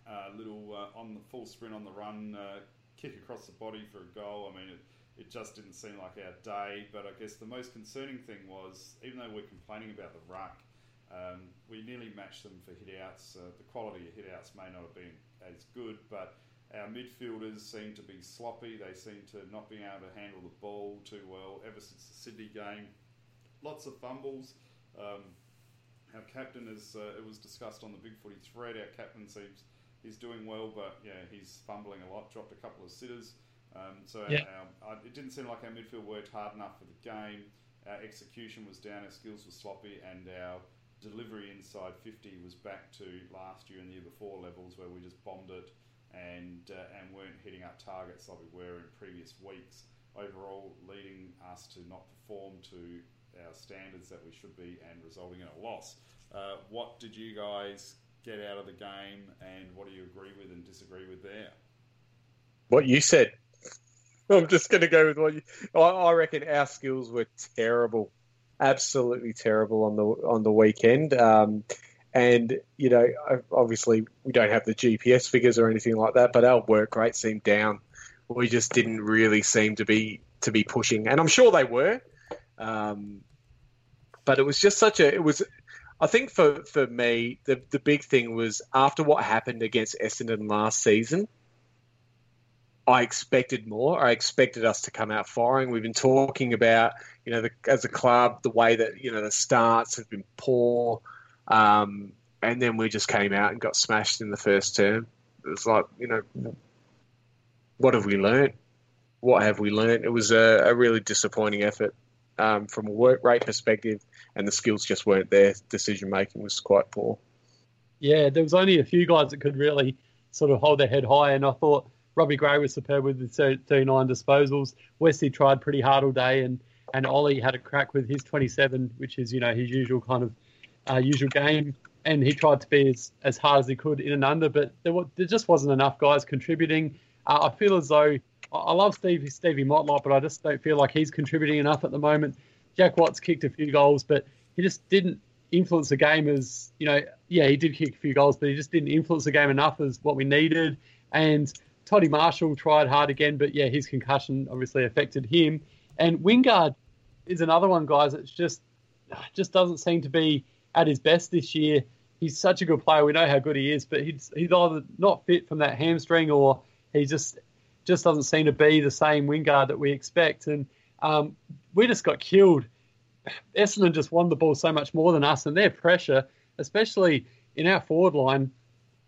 uh, little uh, on the full sprint on the run uh, kick across the body for a goal. I mean, it, it just didn't seem like our day. But I guess the most concerning thing was, even though we're complaining about the ruck, um, we nearly matched them for hit outs. Uh, the quality of hit outs may not have been as good, but our midfielders seem to be sloppy. They seem to not be able to handle the ball too well ever since the Sydney game. Lots of fumbles. Um, our captain is, uh, it was discussed on the Big Footy thread. Our captain seems he's doing well, but yeah, he's fumbling a lot. Dropped a couple of sitters. Um, so Yeah. our, our, it didn't seem like our midfield worked hard enough for the game. Our execution was down. Our skills were sloppy, and our delivery inside 50 was back to last year and the year before levels where we just bombed it and uh, and weren't hitting up targets like we were in previous weeks. Overall, leading us to not perform to our standards that we should be and resulting in a loss. Uh, what did you guys get out of the game, and what do you agree with and disagree with there? What you said. *laughs* I'm just going to go with what you. I, I reckon our skills were terrible, absolutely terrible on the on the weekend. Um, and you know, obviously we don't have the GPS figures or anything like that, but our work rate seemed down. We just didn't really seem to be to be pushing, and I'm sure they were. Um, but it was just such a. It was. I think for for me, the the big thing was after what happened against Essendon last season I expected more. I expected us to come out firing. We've been talking about, you know, the, as a club, the way that you know the starts have been poor, um, and then we just came out and got smashed in the first term. It was like, you know, what have we learnt? What have we learnt? It was a, a really disappointing effort um, from a work rate perspective, and the skills just weren't there. Decision making was quite poor. Yeah, there was only a few guys that could really sort of hold their head high, and I thought Robbie Gray was superb with the 39 disposals. Wesley tried pretty hard all day, and and Ollie had a crack with his 27, which is you know his usual kind of uh, usual game. And he tried to be as, as hard as he could in and under, but there, was, there just wasn't enough guys contributing. Uh, I feel as though I love Stevie Stevie Motlop, but I just don't feel like he's contributing enough at the moment. Jack Watts kicked a few goals, but he just didn't influence the game as you know. Yeah, he did kick a few goals, but he just didn't influence the game enough as what we needed. And Toddy Marshall tried hard again, but yeah, his concussion obviously affected him. And Wingard is another one, guys. It's just just doesn't seem to be at his best this year. He's such a good player. We know how good he is, but he's he's either not fit from that hamstring or he just just doesn't seem to be the same Wingard that we expect. And um, we just got killed. Essendon just won the ball so much more than us, and their pressure, especially in our forward line,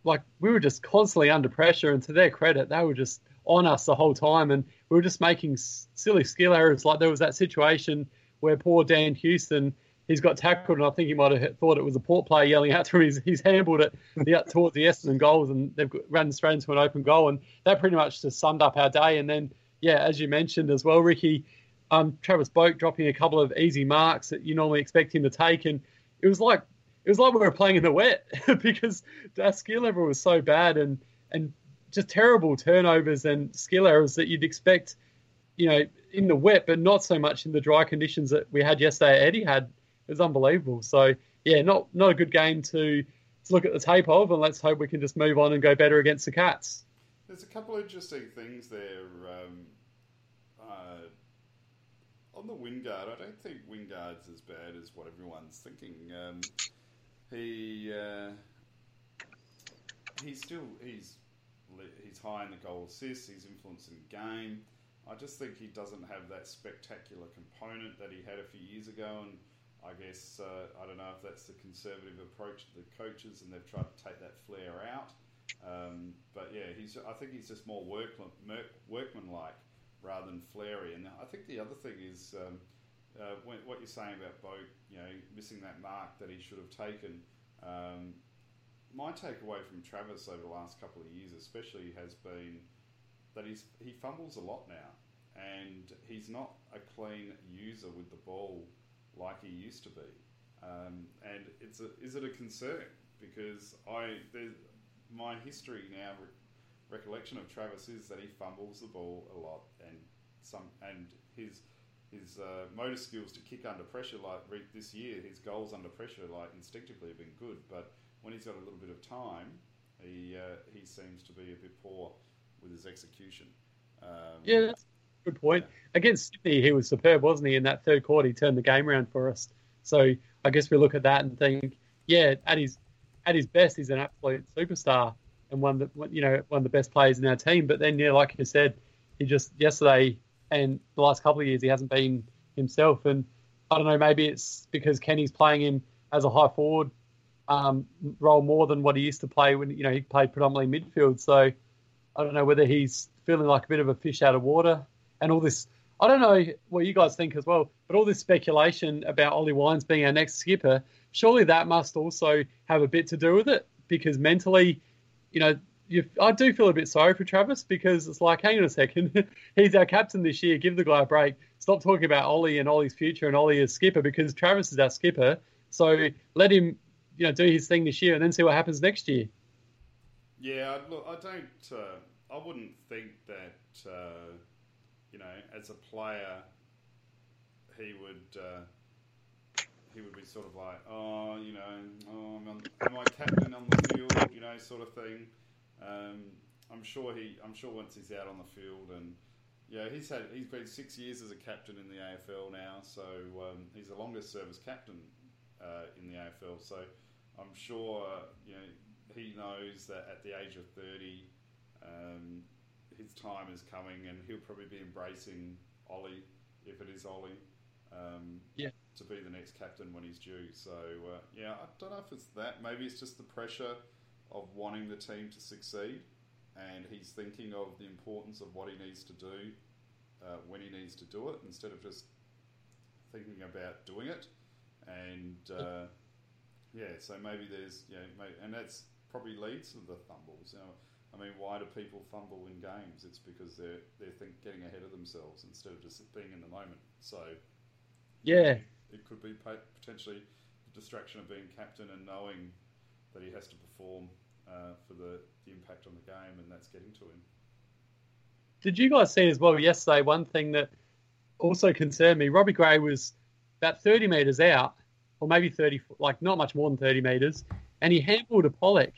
like we were just constantly under pressure, and to their credit, they were just on us the whole time, and we were just making silly skill errors. Like there was that situation where poor Dan Houston, he's got tackled, and I think he might have thought it was a port player yelling out to him. He's, he's handled it the, towards the Essendon goals, and they've run straight into an open goal, and that pretty much just summed up our day. And then, yeah, as you mentioned as well, Ricky, um, Travis Boak dropping a couple of easy marks that you normally expect him to take, and it was like it was like we were playing in the wet *laughs* because our skill level was so bad and and just terrible turnovers and skill errors that you'd expect, you know, in the wet, but not so much in the dry conditions that we had yesterday. Eddie had it was unbelievable. So yeah, not not a good game to, to look at the tape of, and let's hope we can just move on and go better against the Cats. There's a couple of interesting things there. Um, uh, on the Wingard, I don't think Wingard's as bad as what everyone's thinking. Um, he uh, he's still he's he's high in the goal assists. He's influencing the game. I just think he doesn't have that spectacular component that he had a few years ago, and I guess uh, I don't know if that's the conservative approach to the coaches, and they've tried to take that flair out. Um, but yeah, he's I think he's just more workman workmanlike rather than flary. And I think the other thing is um, uh, when, what you're saying about Bo, you know, missing that mark that he should have taken. Um, my takeaway from Travis over the last couple of years, especially, has been that he's he fumbles a lot now, and he's not a clean user with the ball like he used to be. Um, and it's a, is it a concern because I my history now re- recollection of Travis is that he fumbles the ball a lot and some and his his uh, motor skills to kick under pressure, like this year, his goals under pressure, like instinctively, have been good. But when he's got a little bit of time, he uh, he seems to be a bit poor with his execution. Um, yeah, that's good point. Against Sydney, he was superb, wasn't he? In that third quarter, he turned the game around for us. So I guess we look at that and think, yeah, at his at his best, he's an absolute superstar and one that you know one of the best players in our team. But then, yeah, like you said, he just yesterday and the last couple of years he hasn't been himself. And I don't know, maybe it's because Kenny's playing him as a high forward um, role more than what he used to play when you know he played predominantly midfield. So I don't know whether he's feeling like a bit of a fish out of water. And all this, I don't know what you guys think as well, but all this speculation about Ollie Wines being our next skipper, surely that must also have a bit to do with it because mentally, you know, you, I do feel a bit sorry for Travis because it's like, hang on a second, *laughs* he's our captain this year. Give the guy a break. Stop talking about Ollie and Ollie's future and Ollie as skipper because Travis is our skipper. So let him, you know, do his thing this year and then see what happens next year. Yeah, look, I don't. Uh, I wouldn't think that uh, you know, as a player, he would. Uh, he would be sort of like, oh, you know, oh, I'm, I, am I captain on the field, you know, sort of thing. Um, I'm sure he, I'm sure once he's out on the field and yeah, he's had he's been six years as a captain in the AFL now, so um, he's the longest service captain uh, in the AFL. So I'm sure you know he knows that at the age of 30, um, his time is coming, and he'll probably be embracing Ollie if it is Ollie. Um, yeah. To be the next captain when he's due. So uh, yeah, I don't know if it's that. Maybe it's just the pressure of wanting the team to succeed, and he's thinking of the importance of what he needs to do uh, when he needs to do it instead of just thinking about doing it. And uh, yeah, so maybe there's yeah, maybe, and that's probably leads to the Thumbles. You know, I mean, why do people fumble in games? It's because they're they're think, getting ahead of themselves instead of just being in the moment. So yeah, it could be potentially the distraction of being captain and knowing that he has to perform uh, for the, the impact on the game, and that's getting to him. Did you guys see as well yesterday? One thing that also concerned me: Robbie Gray was about thirty meters out, or maybe thirty, like not much more than thirty meters, and he handled a Polec.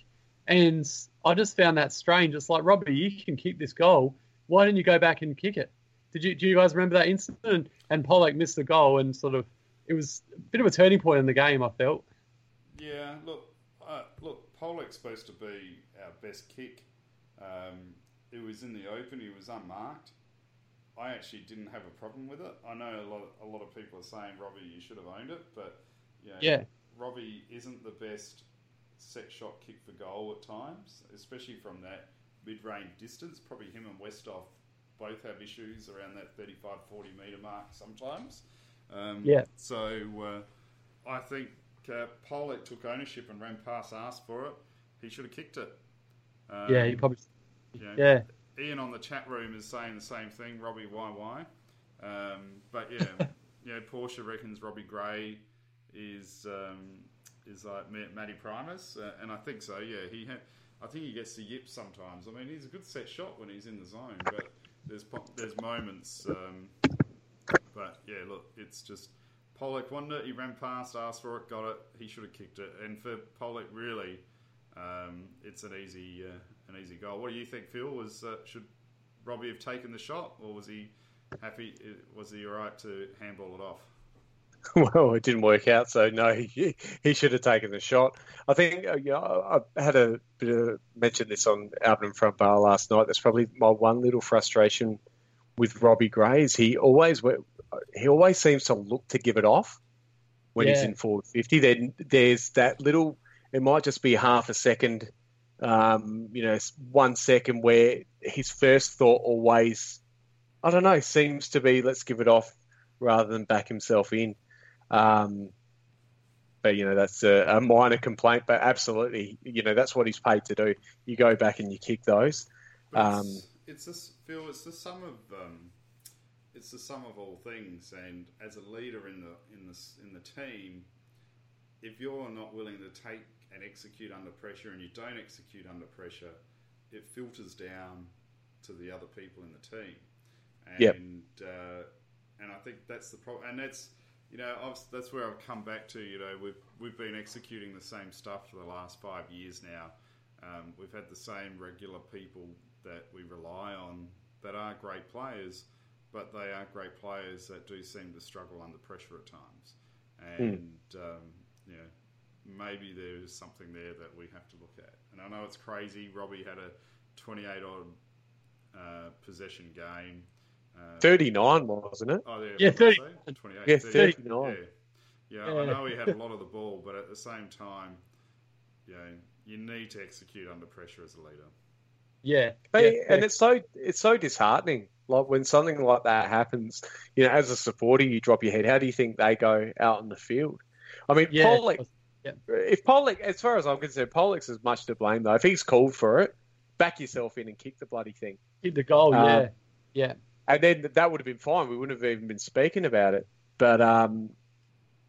And I just found that strange. It's like, Robbie, you can keep this goal. Why didn't you go back and kick it? Did you do you guys remember that incident? And Polec missed the goal, and sort of it was a bit of a turning point in the game. I felt. Yeah, look, uh, look, Polec's supposed to be our best kick. Um, it was in the open. He was unmarked. I actually didn't have a problem with it. I know a lot, a lot of people are saying, Robbie, you should have owned it, but you know, yeah, Robbie isn't the best set shot kick for goal at times, especially from that mid range distance. Probably him and Westhoff both have issues around that 35 40 metre mark sometimes. Um, yeah. So uh, I think uh, Polec took ownership and ran past, asked for it. He should have kicked it. Um, yeah, he probably. You know, yeah. Ian on the chat room is saying the same thing. Robbie, why, why? Um, but yeah, *laughs* yeah, know, Porsche reckons Robbie Gray is um, is like Matty Primus, uh, and I think so. Yeah, he ha- I think he gets the yips sometimes. I mean, he's a good set shot when he's in the zone, but there's there's moments. Um, but yeah, look, it's just Polec Wonder. He ran past, asked for it, got it. He should have kicked it. And for Polec, really, um, it's an easy uh, an easy goal. What do you think, Phil? Was uh, should Robbie have taken the shot, or was he happy? Was he all right to handball it off? *laughs* well, it didn't work out, so no, he, he should have taken the shot. I think uh, you know, I had a bit of mention this on Alberton Front Bar last night. That's probably my one little frustration with Robbie Gray is he always he always seems to look to give it off when yeah. he's in forward fifty. Then there's that little. It might just be half a second, um, you know, one second where his first thought always, I don't know, seems to be let's give it off rather than back himself in. Um, but you know that's a, a, minor complaint, but absolutely, you know that's what he's paid to do. You go back and you kick those. Um, it's, it's Phil. It's the sum of um, it's the sum of all things. And as a leader in the in the in the team, if you're not willing to take and execute under pressure, and you don't execute under pressure, it filters down to the other people in the team. And yep. uh, and I think that's the problem. And that's you know, I've, that's where I've come back to. You know, we've we've been executing the same stuff for the last five years now. Um, we've had the same regular people that we rely on that are great players, but they are great players that do seem to struggle under pressure at times. Hmm. And mm. um, you know, maybe there is something there that we have to look at. And I know it's crazy. Robbie had a 28 odd uh, possession game. Uh, 39, wasn't it? Oh, yeah, yeah 30. 28. Yeah, 39. Yeah. yeah. I know he had a lot of the ball, but at the same time, you know, you need to execute under pressure as a leader. Yeah, but, yeah, and it's so it's so disheartening. Like when something like that happens, you know, as a supporter, you drop your head. How do you think they go out in the field? I mean, yeah, Polec. Yeah. If Polec, as far as I'm concerned, Polec's as much to blame though. If he's called for it, back yourself in and kick the bloody thing. Kick the goal, Um, yeah. Yeah. And then that would have been fine. We wouldn't have even been speaking about it. But um,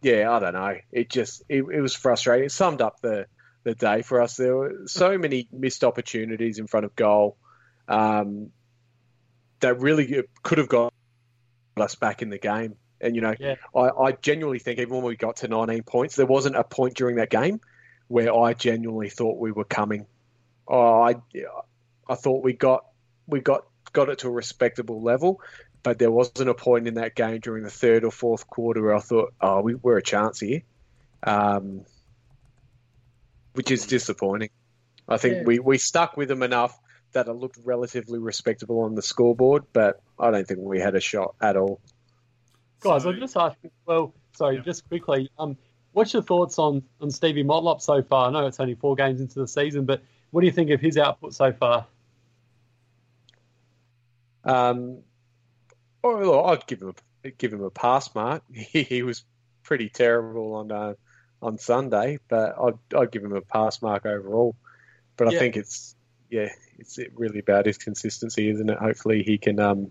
yeah, I don't know. It just it, it was frustrating. It summed up the the day for us. There were so many missed opportunities in front of goal um, that really could have got us back in the game. And you know, Yeah. I, I genuinely think even when we got to 19 points, there wasn't a point during that game where I genuinely thought we were coming. Oh, I I thought we got we got got it to a respectable level, but there wasn't a point in that game during the third or fourth quarter where I thought, oh, we, we're a chance here, um, which is disappointing. I think Yeah. we, we stuck with them enough that it looked relatively respectable on the scoreboard, but I don't think we had a shot at all. Guys, So- I'll just ask. Well, sorry, Yeah. just quickly. Um, what's your thoughts on on Stevie Motlop so far? I know it's only four games into the season, but what do you think of his output so far? Um, oh, look, I'd give him a, give him a pass, Mark. *laughs* He, he was pretty terrible on uh, on Sunday, but I'd I'd give him a pass mark overall. But I think it's yeah, it's really about his consistency, isn't it? Hopefully he can um,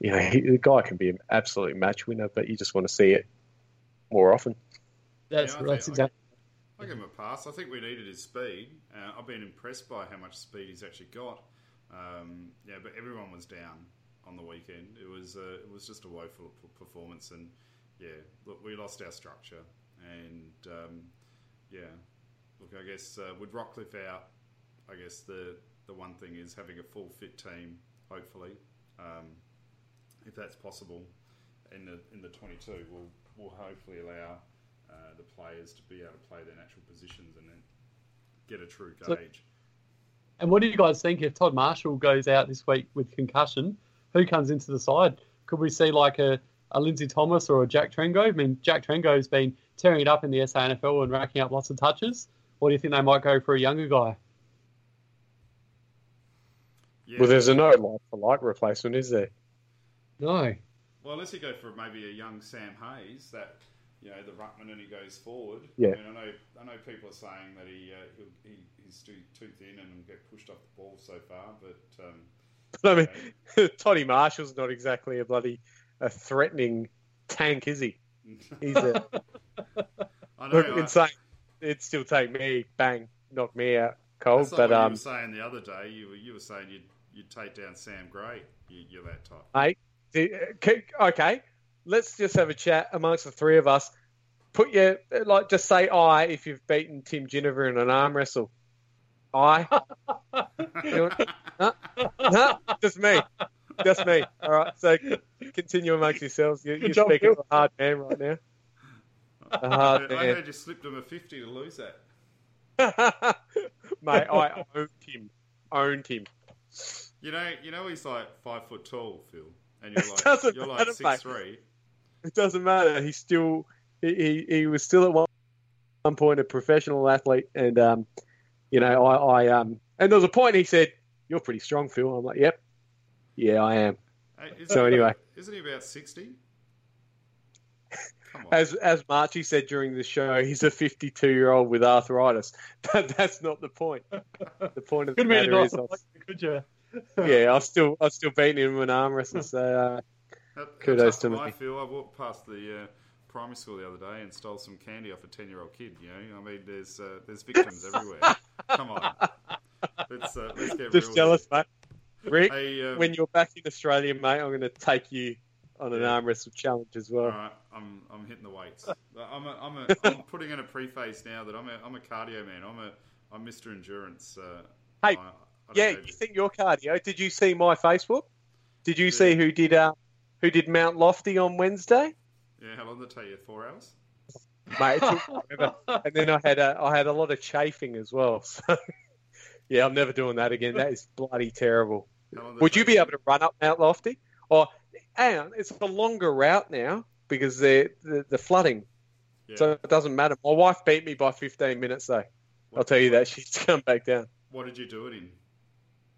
you know, he, the guy can be an absolute match winner, but you just want to see it more often. That's Yeah, I that's think- exactly. I give him a pass. I think we needed his speed. Uh, I've been impressed by how much speed he's actually got. Um, yeah, but everyone was down on the weekend. It was uh, it was just a woeful performance, and yeah, look, we lost our structure, and um, yeah, look, I guess uh, with Rockliff out, I guess the the one thing is having a full fit team. Hopefully, um, if that's possible, in the in the twenty two, will will hopefully allow uh, the players to be able to play their natural positions and then get a true So- gauge. And what do you guys think if Todd Marshall goes out this week with concussion? Who comes into the side? Could we see like a, a Lindsay Thomas or a Jack Trengove? I mean, Jack Trengove's been tearing it up in the SANFL and racking up lots of touches. Or do you think they might go for a younger guy? yeah. Well, there's a no like for like replacement, is there? No. Well, unless you go for maybe a young Sam Hayes, that you know the ruckman and he goes forward. Yeah. I mean, I know I know people are saying that he, uh, he'll, he he's too too thin and will get pushed off the ball so far, but um, But *laughs* I mean, *laughs* Toddy Marshall's not exactly a bloody a threatening tank, is he? *laughs* He's a I know. Look, I. It'd still take me, bang, knock me out cold. that's like But what you um, were saying the other day. You were you were saying you'd you'd take down Sam Gray. You, you're that type. mate, okay, okay, let's just have a chat amongst the three of us. Put your like, just say I if you've beaten Tim Ginever in an arm wrestle. I, *laughs* You no, just me, just me. All right, so continue amongst yourselves. You, Good you're job, speaking Phil. to a hard man right now. I hard heard- I man. heard you slipped him a fifty to lose that. *laughs* Mate, I owned him. Owned him. You know, you know he's like five foot tall, Phil, and you're like you're like six mate. three. It doesn't matter. He's still he, he, he was still at one, one point a professional athlete, and um, you know, I, I um, and there was a point he said, "You're pretty strong, Phil." I'm like, "Yep, yeah, I am." Hey, So he- anyway. isn't he about sixty? As as Marchie said during the show, he's a 52 year old with arthritis, *laughs* but that's not the point. The point of the Could have been a matter nice is, I've, could you? yeah, I've still I've still beating him in an arm wrestle. So uh, Kudos to am I feel. I walked past the uh, primary school the other day and stole some candy off a ten-year-old kid. You know, I mean, there's uh, there's victims *laughs* everywhere. Come on, let's uh, let's get just jealous, mate. Rick, Hey, um, when you're back in Australia, mate, I'm going to take you on an Yeah. arm wrestle challenge as well. all right, I'm I'm hitting the weights. I'm a, I'm a, I'm *laughs* putting in a preface now that I'm a I'm a cardio man. I'm a I'm Mr. Endurance. Uh, Hey, I- I Yeah, you think you're cardio? Did you see my Facebook? Did you Yeah. see who did uh, who did Mount Lofty on Wednesday? yeah. How long did it take you? Four hours. Mate, it took *laughs* forever. and then I had a I had a lot of chafing as well. *laughs* So yeah, I'm never doing that again. That is bloody terrible. How long did it Would you be able to run up Mount Lofty? Oh, or and it's a longer route now because the the, the flooding, Yeah. so it doesn't matter. My wife beat me by 15 minutes though. I'll tell you that *laughs* she's come back down. What did you do it in?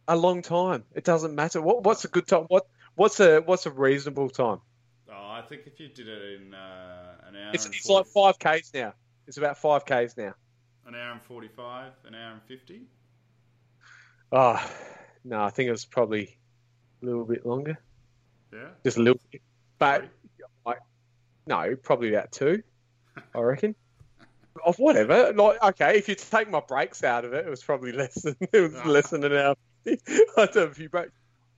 A long time. It doesn't matter. What what's a good time? What what's a what's a reasonable time? Oh, I think if you did it in uh, an hour, It's, and it's 40 like five k's now. It's about five k's now. an hour and forty-five, an hour and fifty. Oh, no, I think it was probably a little bit longer, Yeah. just a little bit. But like, no, probably about two, I reckon. Of whatever, like okay, if you take my breaks out of it, it was probably less than it was Ah. *laughs* less than an hour. *laughs* I don't have a few breaks.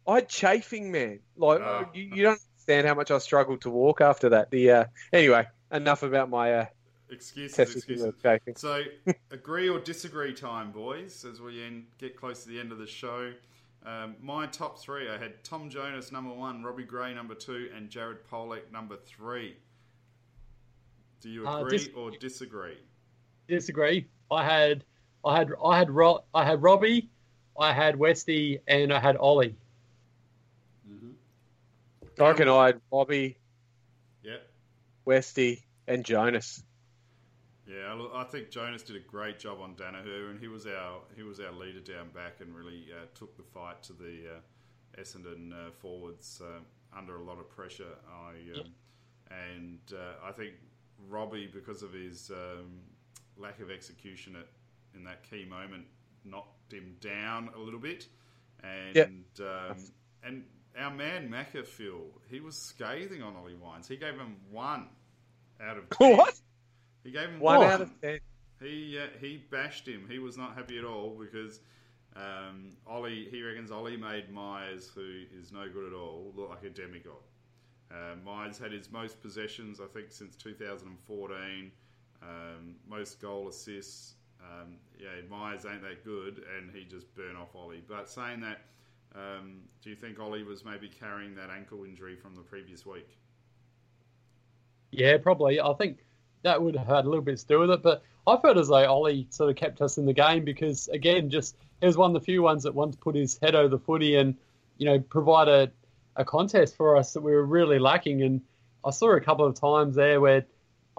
I had chafing, man. Like Ah. you, you don't understand how much I struggled to walk after that. The uh, anyway, enough about my uh, Excuses, excuses. So, *laughs* agree or disagree time, boys, as we end, get close to the end of the show. Um, my top three, I had Tom Jonas number one, Robbie Gray number two, and Jared Polec number three. Do you Uh, agree dis- or disagree? Disagree. I had, I had, I had, Ro- I had Robbie, I had Westy, and I had Ollie. I had Bobby, Yeah. Westy, and Jonas. Yeah, I think Jonas did a great job on Daniher, and he was our he was our leader down back, and really uh, took the fight to the uh, Essendon uh, forwards uh, under a lot of pressure. I um, and uh, I think Robbie, because of his um, lack of execution at in that key moment, knocked him down a little bit, and Yep. um, and our man Macca Phil, he was scathing on Ollie Wines. He gave him one out of ten. What? He gave him One one out of ten. he uh, he bashed him. He was not happy at all because um, Ollie he reckons Ollie made Myers, who is no good at all, look like a demigod. Uh, Myers had his most possessions, I think, since 2014. Um, most goal assists. Um, yeah, Myers ain't that good, and he just burnt off Ollie. But saying that, um, do you think Ollie was maybe carrying that ankle injury from the previous week? Yeah, probably. I think that would have had a little bit to do with it, but I felt as though Ollie sort of kept us in the game because, again, just he was one of the few ones that once put his head over the footy and, you know, provide a, a contest for us that we were really lacking. And I saw a couple of times there where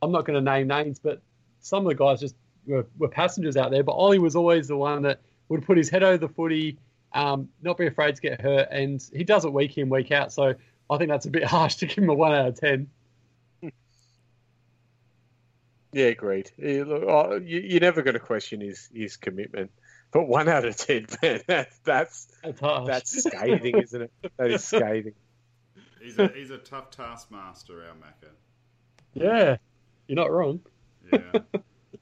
I'm not going to name names, but some of the guys just were, were passengers out there. But Ollie was always the one that would put his head over the footy, um, not be afraid to get hurt, and he does it week in, week out. So I think that's a bit *laughs* harsh to give him a one out of ten. Yeah, agreed. Yeah, look, oh, you, you're never going to question his, his commitment. But one out of ten, *laughs* man, that's that's That's that's scathing, isn't it? That is scathing. He's a, he's a tough taskmaster, our Macca. Yeah, you're not wrong. Yeah,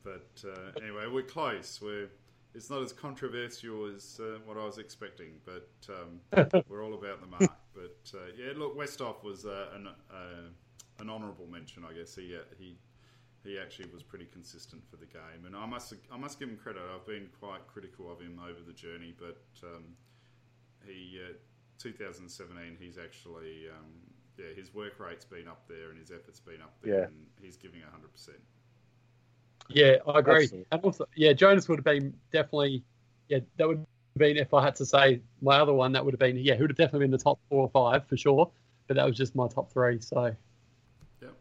but uh, anyway, we're close. We're it's not as controversial as uh, what I was expecting, but um, *laughs* we're all about the mark. But uh, yeah, look, Westhoff was uh, an uh, an honourable mention, I guess. He uh, he he actually was pretty consistent for the game, and I must I must give him credit. I've been quite critical of him over the journey, but um, he uh, 2017 he's actually um, yeah his work rate's been up there and his effort's been up there, Yeah. and he's giving hundred percent. Yeah, I agree. Absolutely. And also, yeah, Jonas would have been definitely, yeah, that would have been, if I had to say my other one, that would have been, yeah, he would have definitely been the top four or five for sure. But that was just my top three. So, Yep.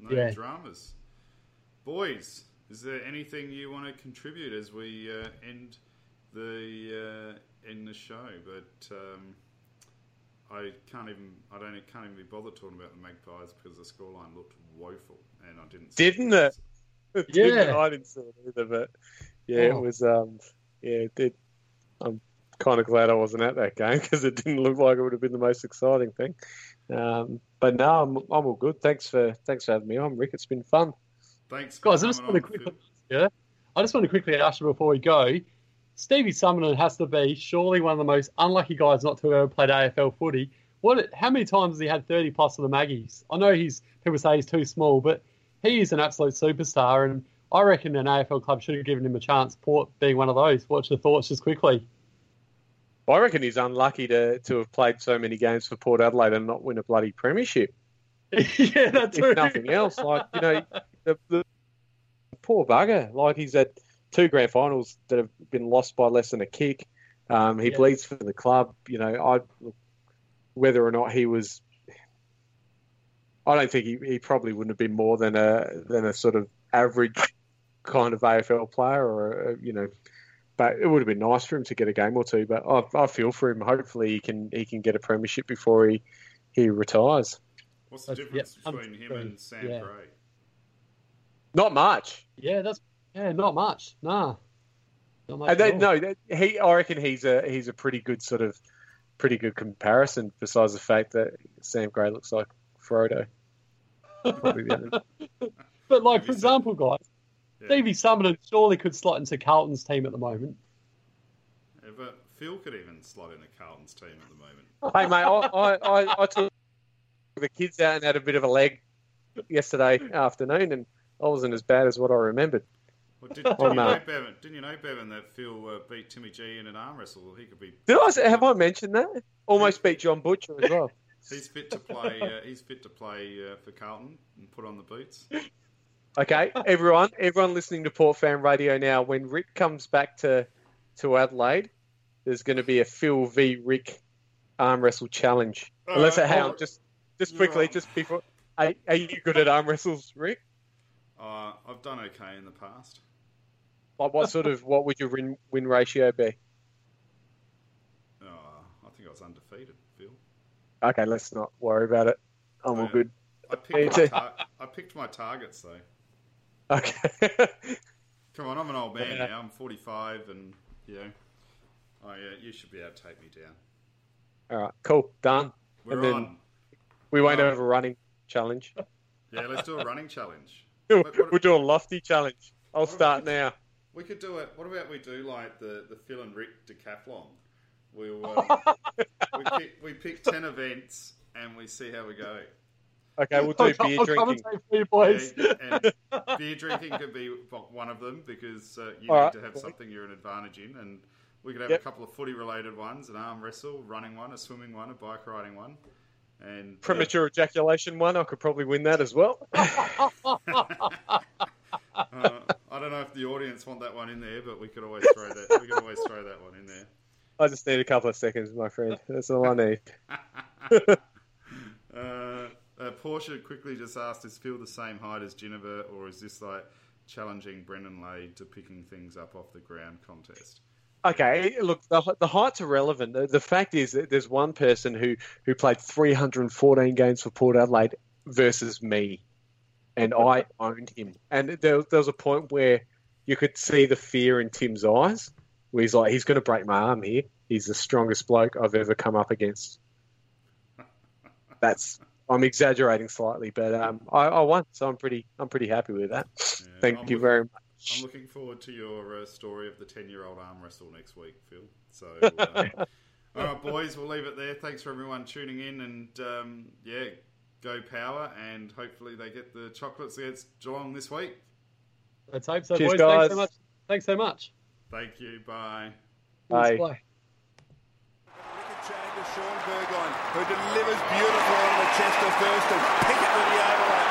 No Yeah. dramas. Boys, is there anything you want to contribute as we uh, end the uh, end the show? But um, I can't even I don't can't even be bothered talking about the Magpies because the scoreline looked woeful, and I didn't. Didn't it? *laughs* Yeah. I didn't see it either, but yeah, it Oh. was. Um, yeah, it. I'm kind of glad I wasn't at that game because it didn't look like it would have been the most exciting thing. Um, but no, I'm, I'm all good. Thanks for thanks for having me on, Rick. It's been fun. Thanks, guys, I just want to quickly, yeah, I just want to quickly ask you before we go. Stevie Summerton has to be surely one of the most unlucky guys not to have ever played AFL footy. What? How many times has he had 30 plus of the Maggies? I know he's people say he's too small, but he is an absolute superstar, and I reckon an AFL club should have given him a chance. Port being one of those. What's your thoughts, just quickly? I reckon he's unlucky to, to have played so many games for Port Adelaide and not win a bloody premiership. *laughs* yeah, that's if nothing else. Like you know, the, the poor bugger. Like he's had two grand finals that have been lost by less than a kick. Um, he Yeah. bleeds for the club. You know, I whether or not he was. I don't think he, he probably wouldn't have been more than a than a sort of average kind of AFL player, or a, you know, but it would have been nice for him to get a game or two. But I, I feel for him. Hopefully, he can he can get a premiership before he he retires. What's the That's- difference yeah, between him I'm- and Sam yeah. Gray? Not much. Yeah, that's yeah, not much. Nah. I'm like, And they, no, that- he. I reckon he's a he's a pretty good sort of pretty good comparison. Besides the fact that Sam Gray looks like Frodo. Probably the other- *laughs* But like, for Have you seen- example, guys, Yeah. Stevie Summerton surely could slot into Carlton's team at the moment. Yeah, but Phil could even slot into Carlton's team at the moment. *laughs* hey mate, I, I, I, I took the kids out and had a bit of a leg yesterday afternoon, and I wasn't as bad as what I remembered. Well, did, did Oh, you no. know, Bevan? Didn't you know, Bevan, that Phil uh, beat Timmy G in an arm wrestle? He could be. Did I have I mentioned that? Almost beat John Butcher as well. *laughs* He's fit to play. Uh, *laughs* he's fit to play uh, for Carlton and put on the boots. Okay, everyone, everyone listening to Port Fan Radio now. When Rick comes back to to Adelaide, there's going to be a Phil v Rick arm wrestle challenge. Unless, Alright, hang on, just just quickly, on. just before. Are, are you good at arm wrestles, Rick? Uh, I've done okay in the past. Like, what sort of what would your win win ratio be? Uh, I think I was undefeated, Phil. Okay, let's not worry about it. I'm all good. I picked, my tar- I picked my targets though. Okay. *laughs* Come on, I'm an old man Yeah. now. I'm 45, and you know, oh yeah, you should be able to take me down. all right, cool, done. We're And then- on. We won't Um, have a running challenge. *laughs* Yeah, let's do a running challenge. *laughs* We'll What- what- we'll do a lofty challenge. I'll start now. We could do it. What about we do like the, the Phil and Rick decathlon? We'll *laughs* uh, we, *laughs* pick, we pick ten events and we see how we go. Okay, we'll do I'll, beer I'll drinking. for you boys. Yeah, and *laughs* beer drinking could be one of them because uh, you All need right. to have something you're an advantage in, and we could have Yep. a couple of footy related ones: an arm wrestle, running one, a swimming one, a bike riding one, and uh, Premature ejaculation one, I could probably win that as well. Uh, I don't know if the audience want that one in there, but we could always throw that. We could always throw that one in there. I just need a couple of seconds, my friend. That's all I need. *laughs* Uh, uh, Portia quickly just asked, "Is Phil the same height as Ginever, or is this like challenging Brendan Lade to picking things up off the ground contest?" Okay, look, the, the height's irrelevant. The, the fact is that there's one person who, who played 314 games for Port Adelaide versus me, and I owned him. And there, there was a point where you could see the fear in Tim's eyes, where he's like, he's going to break my arm here. He's the strongest bloke I've ever come up against. That's I'm exaggerating slightly, but um, I, I won, so I'm pretty I'm pretty happy with that. Yeah, Thank I'm you looking- very much. I'm looking forward to your uh, story of the 10 year old arm wrestle next week, Phil. So, *laughs* uh, all right, boys, we'll leave it there. Thanks for everyone tuning in, and um, yeah, go power, and hopefully they get the chocolates against Geelong this week. Let's hope so, Cheers, boys. Thanks so much. Thanks so much. Thank you. Bye. Bye. Bye. Shaun Burgoyne, who delivers beautifully on the chest of Thurston. Pickett with the over